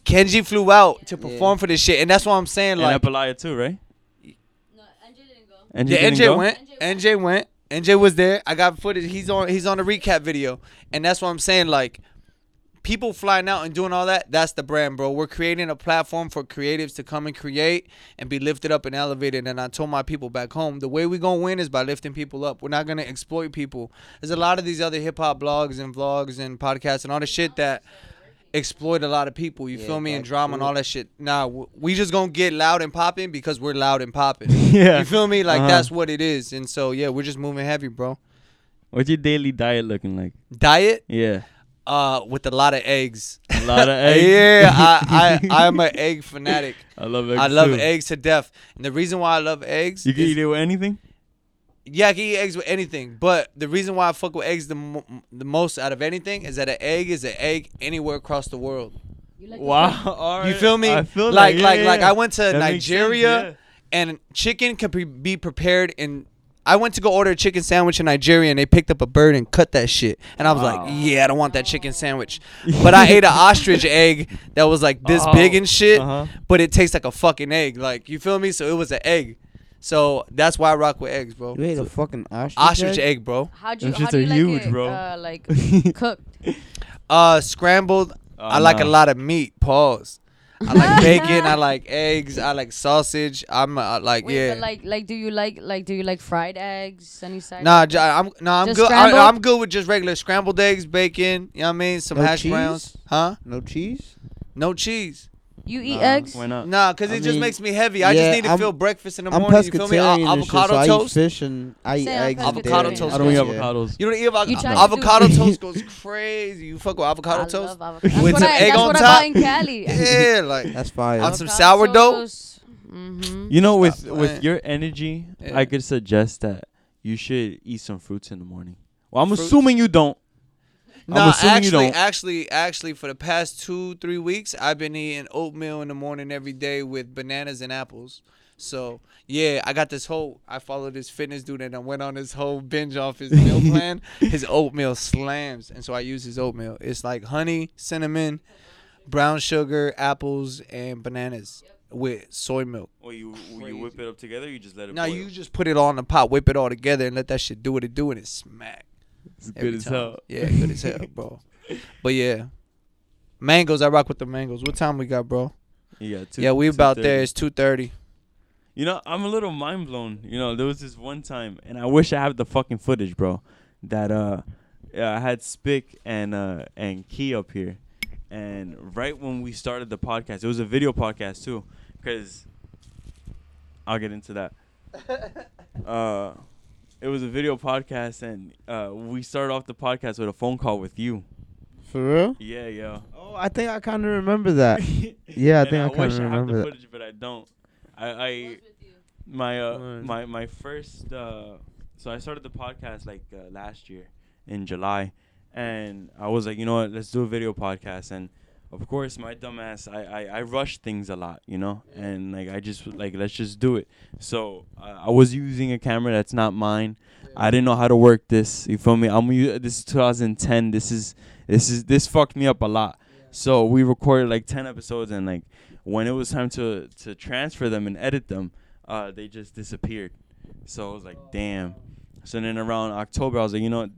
Kenji flew out to perform for this shit, and that's what I'm saying. And Like Apalaya too, right? And yeah, didn't go. NJ go? went. NJ went. NJ was there. I got footage. He's on. He's on the recap video, and that's what I'm saying. Like people flying out and doing all that. That's the brand, bro. We're creating a platform for creatives to come and create and be lifted up and elevated. And I told my people back home, the way we gonna win is by lifting people up. We're not gonna exploit people. There's a lot of these other hip hop blogs and vlogs and podcasts and all the shit that exploit a lot of people. You Yeah, feel me? And that's drama and all that shit. Nah, we just gonna get loud and popping because we're loud and popping. Yeah. You feel me? Like Uh-huh. that's what it is. And so yeah, we're just moving heavy, bro. What's your daily diet looking like? Diet, Yeah. uh, with a lot of eggs. A lot of eggs. yeah, I, I I'm an egg fanatic. I love eggs. I love too. eggs to death. And the reason why I love eggs, You can is- eat it with anything? Yeah, I can eat eggs with anything. But the reason why I fuck with eggs the mo- the most out of anything is that an egg is an egg anywhere across the world. You like Wow. All You feel me? I feel like that. like Yeah, like yeah. I went to That makes sense, Nigeria yeah. and chicken can pre- be prepared in. I went to go order a chicken sandwich in Nigeria and they picked up a bird and cut that shit. And I was Wow. like, yeah, I don't want that chicken sandwich. But I ate an ostrich egg that was like this Oh, big and shit, uh-huh. but it tastes like a fucking egg. Like, you feel me? So it was an egg. So that's why I rock with eggs, bro. You ate a fucking ostrich, Ostrich egg? egg, bro. How'd you? Them How shits do you are like huge, it, bro. Uh, like cooked. Uh, scrambled. Oh, I like a lot of meat. Pause. I like bacon. I like eggs. I like sausage. I'm uh, like Wait, yeah. but like, like, do you like, like, do you like fried eggs? Sunny side? Nah, j- I'm nah, I'm Just good. scrambled? I, I'm good with just regular scrambled eggs, bacon. You know what I mean? Some No hash cheese? browns, huh? No cheese? No cheese. You eat Nah, eggs? Why not? Nah, cause I it just mean, makes me heavy. I yeah, just need to I'm- feel breakfast in the I'm morning. You feel me? Pescatarian and shit, avocado so I eat toast. fish and I eat Say I'm eggs. and Avocado dairy. toast I don't eat Yeah. avocados. You don't eat avo- You tried to do avocado toast goes crazy. You fuck with avocado I toast? love avocado. That's With what some I, egg that's on what I top? buy in Cali. Yeah, like That's fire. On some sourdough? Mm-hmm. You know, Stop with playing. with your energy, Yeah. I could suggest that you should eat some fruits in the morning. Well, I'm Fruits? assuming you don't. I'm Nah, assuming you actually, don't. actually, actually, for the past two, three weeks, I've been eating oatmeal in the morning every day with bananas and apples. So yeah, I got this whole. I followed this fitness dude and I went on this whole binge off his meal plan. His oatmeal slams, and so I use his oatmeal. It's like honey, cinnamon, brown sugar, apples, and bananas with soy milk. Or you you whip it up together. You just let it. Now you just put it all in the pot, whip it all together, and let that shit do what it do, and it smack. It's every good as time. hell. Yeah, good as hell, bro. But yeah, mangoes. I rock with the mangoes. What time we got, bro? Yeah, two, yeah, we about 2:30. there. It's two thirty. You know, I'm a little mind blown. You know, there was this one time, and I wish I had the fucking footage, bro. That uh, yeah, I had Spick and uh and Key up here, and right when we started the podcast, it was a video podcast too, because I'll get into that. Uh, it was a video podcast, and uh, we started off the podcast with a phone call with you. For real? Yeah, yeah. Oh, I think I kind of remember that. Yeah, I think I wish kinda remember I have remember the that. footage, but I don't. I, I my uh Word. my my first uh so I started the podcast like uh, last year in July and I was like you know what let's do a video podcast and of course my dumbass I I, I rush things a lot you know? And like I just like let's just do it. So uh, I was using a camera that's not mine. I didn't know how to work this you feel me? I'm this is 2010 this is this is this fucked me up a lot. So we recorded like 10 episodes and like when it was time to to transfer them and edit them uh, they just disappeared. So I was like, damn. So then around October, I was like, you know, what?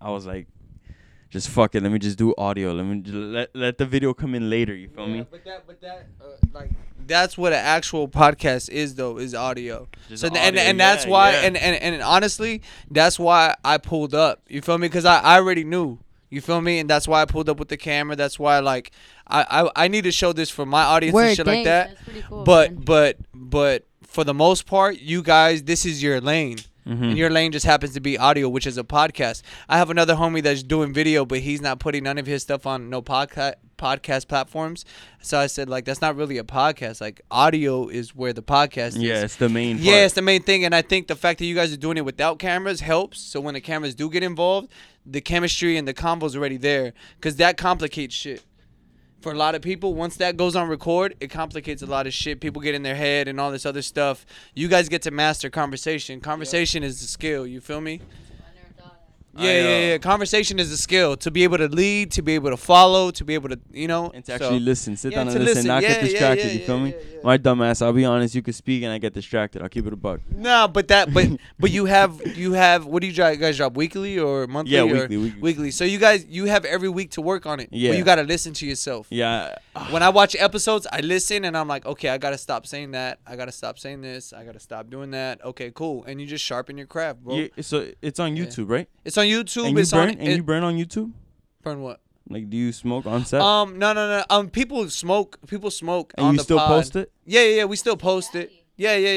I was like, just fuck it. Let me just do audio. Let me j- let let the video come in later. You feel me? But that, but that, uh, like, that's what an actual podcast is, though, is audio. Just so th- and and that's yeah, why, yeah. and, and and honestly, that's why I pulled up. You feel me? Because I, I already knew. You feel me? And that's why I pulled up with the camera. That's why, like, I I, I need to show this for my audience Word, and shit like that. That's pretty cool, but man. but but for the most part, you guys, this is your lane. Mhm. And your lane just happens to be audio, which is a podcast. I have another homie that's doing video, but he's not putting none of his stuff on no podcast podcast platforms. So I said, like, that's not really a podcast. Like, audio is where the podcast is. yeah, it's the main. Thing. Yeah, part. it's the main thing, and I think the fact that you guys are doing it without cameras helps. So when the cameras do get involved, the chemistry and the convo's already there, because that complicates shit. For a lot of people, once that goes on record, it complicates a lot of shit. People get in their head and all this other stuff. You guys get to master conversation. Conversation is the skill. You feel me? I, Yeah, yeah, uh, yeah. Conversation is a skill to be able to lead, to be able to follow, to be able to, you know, And to so- actually listen, sit Yeah, down and listen, listen. not Yeah, get distracted. yeah, you feel yeah, me? yeah, yeah. My dumbass. I'll be honest. You could speak and I get distracted. I'll keep it a buck. No, but that, but but you have you have what do you guys drop weekly or monthly? Yeah, weekly, weekly. Weekly. So you guys you have every week to work on it. Yeah. But you gotta listen to yourself. Yeah. When I watch episodes, I listen and I'm like, okay, I gotta stop saying that. I gotta stop saying this. I gotta stop doing that. Okay, cool. And you just sharpen your craft, bro. Yeah, so it's on Yeah. YouTube, right? It's on YouTube. And you it's burn on. and it- you burn on YouTube. burn what? Like, do you smoke on set? Um, no, no, no. Um, people smoke. People smoke and on you the still pod. post it? Yeah, yeah, yeah. We still post it. Yeah, yeah,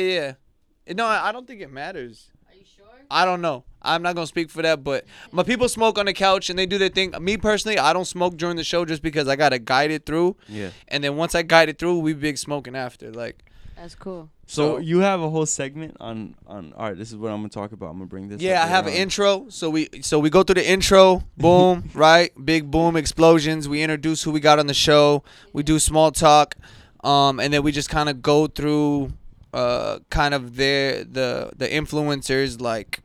yeah. No, I I don't think it matters. Are you sure? I don't know. I'm not gonna speak for that, but my people smoke on the couch and they do their thing. Me personally, I don't smoke during the show just because I gotta guide it through, Yeah. and then once I guide it through, we big smoking after. Like, That's cool. So So- you have a whole segment on on. All right, this is what I'm gonna talk about. I'm gonna bring this. yeah, up I have an intro. So we so we go through the intro, boom, right, big boom, explosions. We introduce who we got on the show. We do small talk, um, and then we just kind of go through, uh, kind of their the the influencers like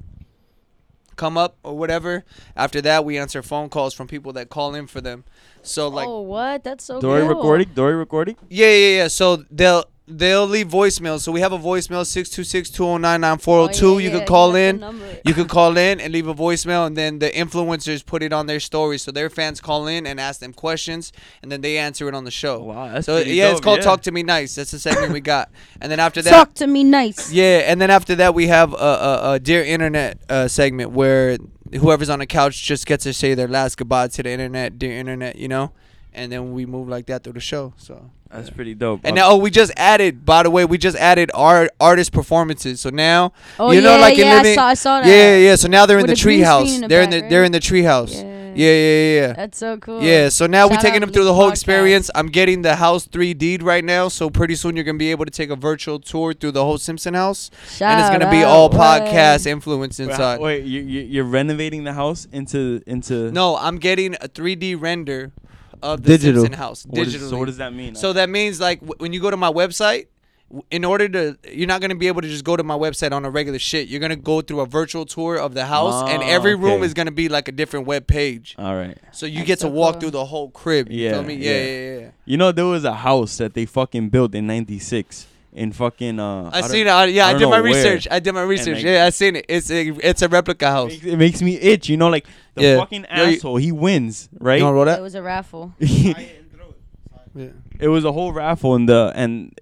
come up or whatever. After that, we answer phone calls from people that call in for them. So like, oh, what? That's so Dory cool. recording. Dory recording. yeah, yeah, yeah. So they'll they'll leave voicemails. So we have a voicemail 626-209-9402. Oh, yeah, you yeah, can call in. You could call in and leave a voicemail, and then the influencers put it on their stories. So their fans call in and ask them questions, and then they answer it on the show. Wow, that's so pretty yeah, it's called yeah. "Talk to Me Nice." That's the segment we got, and then after that, Talk to me nice. yeah, and then after that we have a, a, a dear internet uh, segment where whoever's on the couch just gets to say their last goodbye to the internet, dear internet, you know, and then we move like that through the show. So. That's pretty dope. And now, oh, we just added. By the way, we just added our artist performances. So now, Oh you yeah, know, like in yeah. living, I saw, I saw that. yeah, yeah. So now they're in With the the green treehouse. screen in the They're in back, the they're in the treehouse. Yeah. Yeah, yeah, yeah, yeah. That's so cool. Yeah, so now we're taking them through the whole Podcast. experience. I'm getting the house 3D right now, so pretty soon you're gonna be able to take a virtual tour through the whole Simpson house, and it's gonna be all word. podcast influence inside. Wait, you, you you're renovating the house into into No, I'm getting a 3D render of the Digital. Simpson house What is- so what does that mean? So that means like w- when you go to my website, w- in order to, you're not gonna be able to just go to my website on a regular shit. You're gonna go through a virtual tour of the house, and Ah, every room okay. is gonna be like a different web page. all right. So you That's get to walk cool. through the whole crib. You Yeah, feel me? Yeah, yeah. yeah, yeah. yeah. You know there was a house that they fucking built in '96 in fucking. Uh, I don't- seen it. I, yeah, I I, did my know where. research. I did my research. like- yeah, I seen it. It's a it's a replica house. It makes, it makes me itch. You know, like the Yeah. fucking Yo, you- asshole. He wins, right? You wanna roll It was a raffle. Yeah. it was a whole raffle and the and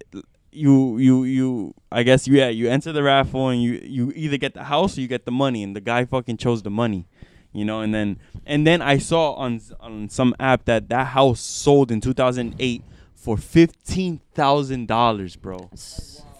you you you I guess you yeah you enter the raffle and you you either get the house or you get the money and the guy fucking chose the money, you know and then and then I saw on on some app that that house sold in 2008 for fifteen thousand dollars, bro.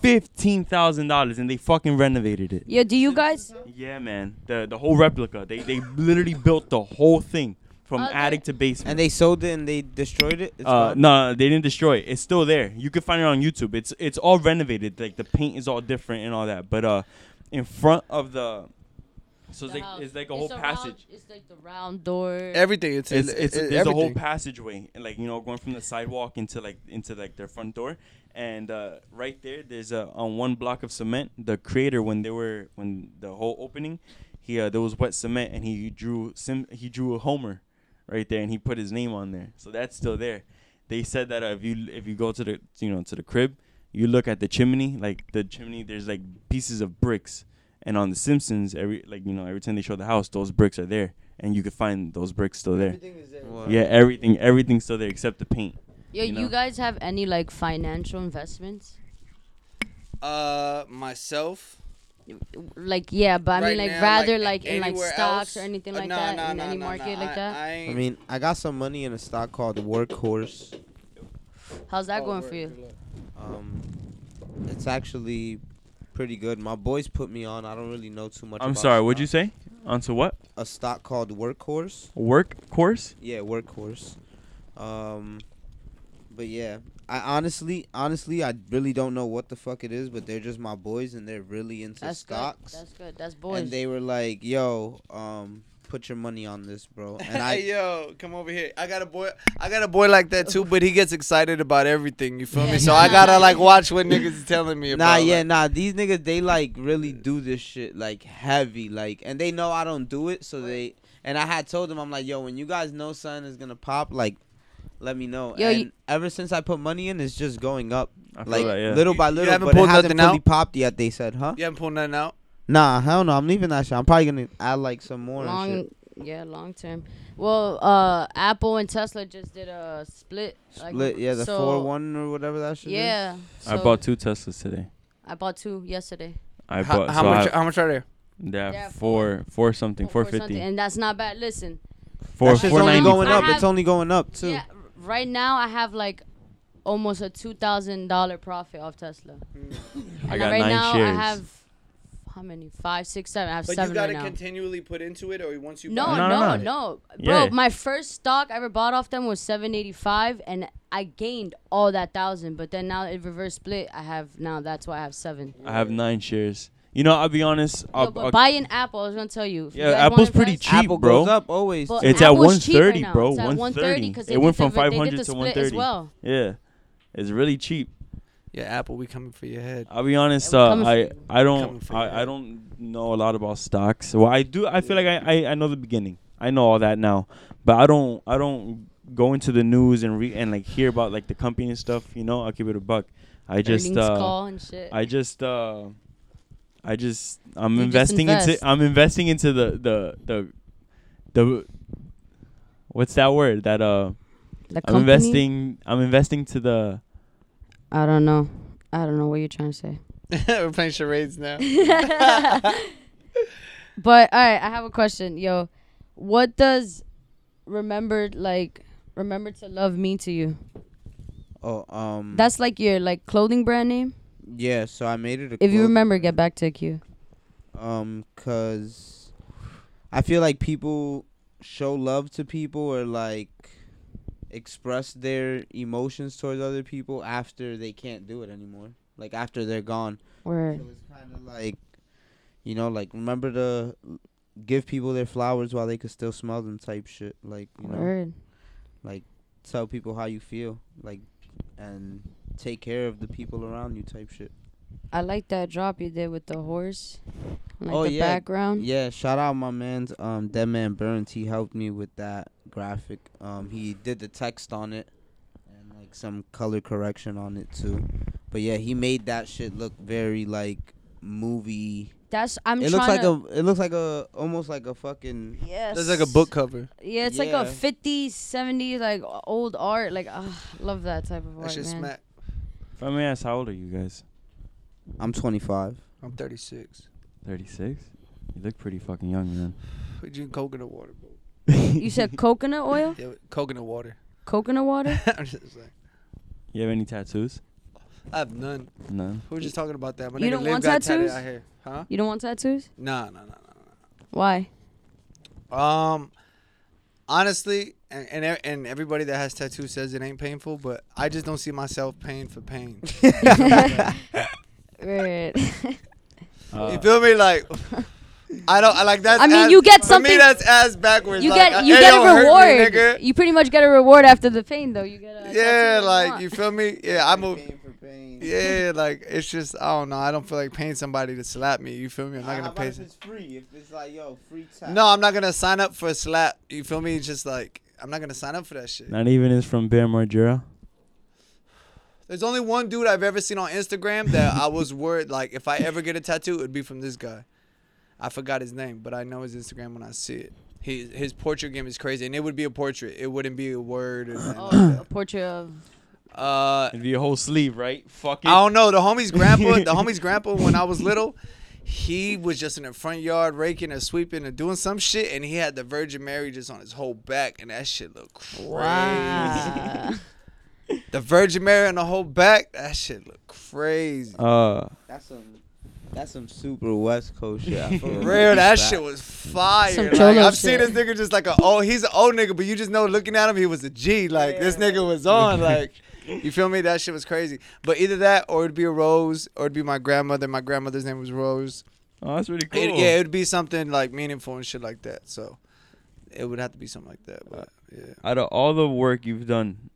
fifteen thousand dollars, and they fucking renovated it. Yeah, do you guys? Yeah, man. The the whole replica. They they literally built the whole thing from Okay. attic to basement. And they sold it and they destroyed it. It's uh, gone? no, they didn't destroy it. It's still there. You can find it on YouTube. It's it's all renovated. Like the paint is all different and all that. But uh, in front of the, so it's The like house. it's like a whole round- passage. it's like the round door. Everything. It's It's it's, it's it's there's a whole everything. passageway, and like you know, going from the sidewalk into like into like their front door, and uh, right there, there's a on one block of cement. The creator, when they were when the whole opening, he uh, there was wet cement, and he drew sim he drew a Homer, right there, and he put his name on there. So that's still there. They said that uh, if you if you go to the you know to the crib, you look at the chimney, like the chimney, there's like pieces of bricks. And on The Simpsons, every like you know every time they show the house, those bricks are there, and you can find those bricks still there. Everything is there. Wow. Yeah, everything everything's still there except the paint. Yo, you you, guys have any like financial investments? Uh, myself. Like yeah, but I right mean like now, rather like, in like stocks else? or anything Uh, like nah, that nah, in nah, any nah, market nah. like that. I, I, I mean, I got some money in a stock called Workhorse. How's that Oh, going word, for you? Um, it's actually pretty good. My boys put me on. I don't really know too much. I'm about sorry, what'd you stock. say? Onto what? A stock called Workhorse. Workhorse. Yeah, Workhorse. Um, but yeah, I honestly, honestly, I really don't know what the fuck it is, but they're just my boys, and they're really into That's stocks. good. That's good. That's boys. and they were like, "Yo, um, put your money on this, bro." And I, hey yo, come over here. I got a boy. I got a boy like that too, but he gets excited about everything. You feel Yeah, me? So nah, I gotta like watch what niggas is telling me about. Nah, yeah, like- nah. These niggas, they like really do this shit like heavy, like, and they know I don't do it, so they. And I had told them, I'm like, yo, when you guys know something is gonna pop, like, let me know. Yo, and you- ever since I put money in, it's just going up, I feel like that, yeah. little by You little. haven't but it pulled hasn't nothing fully out? popped yet. They said, huh? You haven't pulled nothing out. Nah, hell no. I'm leaving that shit. I'm probably gonna add like some more. long, shit. yeah, long term. Well, uh, Apple and Tesla just did a split. like, Split, yeah, the so- four one or whatever that shit. is. Yeah. I bought two Teslas today. I bought two yesterday. I How, bought how so much? have- How much are there? they're Yeah, four four something, for- four for fifty. something, and that's not bad. Listen, Four That four only going up. have- it's only going up too. yeah, right now I have like almost a two thousand dollar profit off Tesla. I And got right nine now shares. I have how many? Five, six, seven. I have But you seven gotta right now. continually put into it, or once you No, buy no, No, no, no, no, Yeah. Bro, my first stock I ever bought off them was seven eighty five, and I gained all that thousand. But then now it reverse split. I have now that's why I have seven. I have nine shares. You know, I'll be honest. I'll, Yo, but I'll- buy an Apple. I was gonna tell you. If you Yeah, guys wanna Apple's pretty invest- cheap, Apple bro. goes up always. But. It's at Apple's cheap 130, right now. bro, It's at 130. 'cause It they went did from they did 500 to split 130. As well. yeah, it's really cheap. Yeah, Apple, we coming for your head. I'll be honest. Yeah, Uh, I. I don't. I, I don't know a lot about stocks. Well, I do. I feel like I, I I know the beginning. I know all that now, but I don't I don't go into the news and re and like hear about like the company and stuff. You know, I'll keep it a buck. I just Earnings uh call and shit. I just uh I just I'm You just investing invest. into I'm investing into the the the the what's that word that uh the I'm company. investing I'm investing to the I don't know. I don't know what you're trying to say. We're playing charades now. But all right, I have a question, yo. What does remembered like remember to love mean to you? Oh, um. That's like your like clothing brand name. yeah. So I made it. A If you remember, get back to Q. Um, cause I feel like people show love to people or like express their emotions towards other people after they can't do it anymore. Like after they're gone. Word. So it's kind of like, you know, like remember to give people their flowers while they could still smell them type shit. Like you know, Word. like tell people how you feel, like, and take care of the people around you type shit. I like that drop you did with the horse. Like Oh, the yeah. background. Yeah, shout out my man's um Dead Man Burns. He helped me with that graphic. Um he did the text on it and like some color correction on it too. But yeah, he made that shit look very like movie. That's I'm it trying looks like to, a it looks like a almost like a fucking Yes. It's like a book cover. Yeah, it's like a 50s, 70s, like old art. Like, uh, love that type of That art, shit man. smack. If I may ask, how old are you guys? I'm 25. I'm 36. 36. You look pretty fucking young, man. We drink coconut water, bro. You said coconut oil? Yeah, coconut water. Coconut water? I'm just like, You have any tattoos? I have none. None. We were just talking about that. My You nigga don't Liv want got tatted tattoos? out here. Huh? You don't want tattoos? Nah, nah, nah, Why? nah. Um, honestly, and, and e- and everybody that has tattoos says it ain't painful, but I just don't see myself paying for pain. Right. Uh, you feel me? Like, I don't. I like that. I mean, you get something- For me, that's ass backwards. you like, get you hey, get a hurt me, reward. you pretty much get a reward after the pain, though. You get a Yeah, like want. you feel me? Yeah, I'm a. Pain for pain. Yeah, like it's just I don't know. I don't feel like paying somebody to slap me. You feel me? I'm not How gonna about pay. if it's free? If it's like, yo, free tap. No, I'm not gonna sign up for a slap. You feel me? It's just like I'm not gonna sign up for that shit. Not even is from Bear Margera. There's only one dude I've ever seen on Instagram that I was worried like if I ever get a tattoo, it'd be from this guy. I forgot his name, but I know his Instagram when I see it. He his portrait game is crazy, and it would be a portrait. It wouldn't be a word. Or nothing like Oh, a portrait of. that. Uh, It'd be a whole sleeve, right? Fuck it. I don't know. The homie's grandpa, the homie's grandpa, when I was little, he was just in the front yard raking or sweeping or doing some shit, and he had the Virgin Mary just on his whole back, and that shit looked crazy. Wow. The Virgin Mary on the whole back, that shit looked crazy. Uh, That's some. That's some super West Coast shit. For real, that shit was fire. Some Like, I've seen this nigga just like a oh, he's an old nigga, but you just know looking at him, he was a G. Like this nigga was on. Like you feel me? That shit was crazy. But either that, or it'd be a Rose, or it'd be my grandmother. My grandmother's name was Rose. oh, that's really cool. It- yeah, it would be something like meaningful and shit like that. So it would have to be something like that. But yeah, Out of all the work you've done,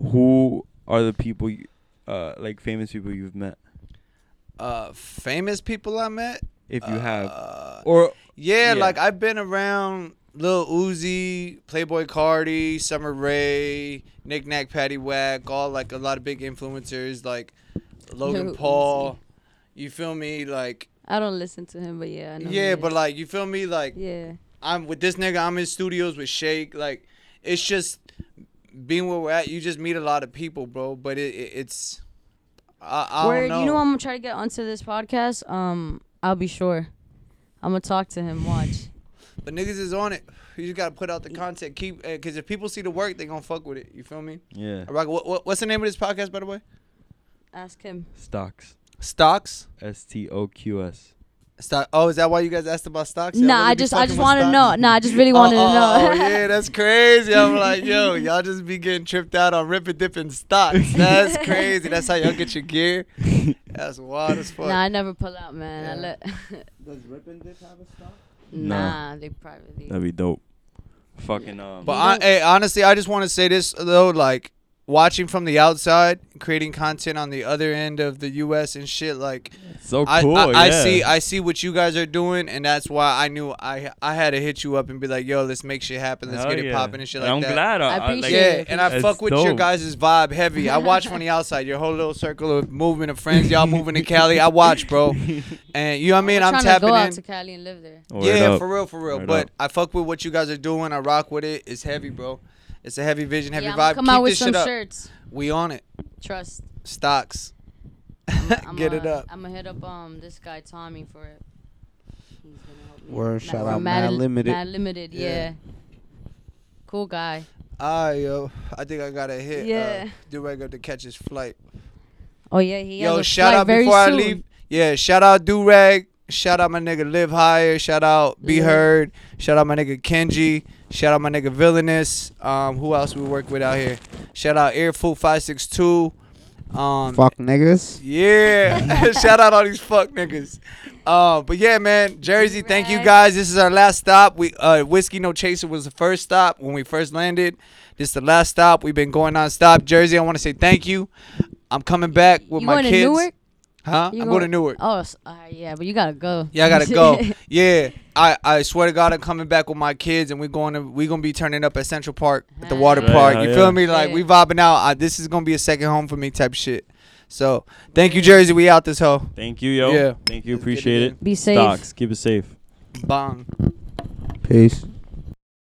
who are the people, you, uh, like famous people you've met, uh, famous people I met. if you have, Uh, or yeah, yeah. like I've been around Lil Uzi, Playboi Carti, Summer Rae, Nick Nack, Patty Whack, all like a lot of big influencers like Logan Lil Paul. You feel me? Like I don't listen to him, but yeah, I know. yeah, but like you feel me? Like yeah, I'm with this nigga. I'm in studios with Shake. Like, it's just being where we're at. You just meet a lot of people, bro. But it, it it's I, I Word, don't know. you know, I'm gonna try to get onto this podcast. Um, I'll be sure. I'm gonna talk to him. Watch. but niggas is on it. You just gotta put out the content. Keep because if people see the work, they gonna fuck with it. You feel me? yeah, Rock, what, what, what's the name of this podcast, by the way? Ask him. stocks, Stocks. S T O Q S. Stock. Oh, is that why you guys asked about stocks? Y'all Nah, really I just, I just with want to know. Nah, I just really wanted oh, to know. oh, yeah, that's crazy. I'm like, yo, y'all just be getting tripped out on ripping dipping stocks. That's crazy. That's how y'all get your gear. That's wild as fuck. nah, I never pull out, man. I Yeah. let. Does Rip and Dip have a stock? nah, they privately. That'd be dope. Fucking um. But I, hey, honestly, I just want to say this though, like watching from the outside, creating content on the other end of the U.S. and shit, like so I, cool. I, I yeah. see, I see what you guys are doing, and that's why I knew I, I had to hit you up and be like, yo, let's make shit happen, let's Hell get it yeah. popping and shit And like I'm that. glad. Uh, I, I I, like, appreciate Yeah, it. and I That's fuck with your dope. guys' vibe heavy. I watch from the outside, your whole little circle of movement of friends, y'all moving to Cali. I watch, bro, and you know what I mean. I'm trying tapping to go in. out to Cali and live there. Word yeah, up. for real, for real. Word but up. I fuck with what you guys are doing. I rock with it. It's heavy, bro. It's a heavy vision, heavy yeah, vibe. come Keep out with this some shit up. shirts. We on it. Trust. Stocks. I'm Get it up. I'm gonna hit up um this guy Tommy for it. He's gonna help me. Word, shout from out Mad Limited. Mad Limited, Yeah. yeah. Cool guy. Ah, yo, I think I got a hit. Yeah. Uh, do I got to catch his flight? Oh yeah, he has Yo, a shout flight out very before I soon. leave. Yeah, shout out Durag. Shout out my nigga Live Higher. Shout out Be Yeah. Heard. Shout out my nigga Kenji. Shout out my nigga Villainous. Um, who else we work with out here? Shout out Airfood Five Six Two. Um, Fuck niggas. Yeah. Shout out all these fuck niggas. Uh, but yeah, man, Jersey, thank you guys. This is our last stop. We uh Whiskey No Chaser was the first stop when we first landed. This is the last stop. We've been going non-stop. Jersey, I want to say thank you. I'm coming back with you my going kids. To Newark? Huh? You I'm going- going to Newark. Oh, uh, yeah, but you gotta go. Yeah, I gotta go. yeah, I, I swear to God, I'm coming back with my kids, and we're going to we gonna be turning up at Central Park at the water Right, park. hell You yeah. feel me? Like we vibing out. I, this is gonna be a second home for me, type shit. So thank you, Jersey. We out this hoe. Thank you, yo. Yeah. Thank you. Let's it Appreciate it. Be safe. Stocks. Keep it safe. Bong. Peace.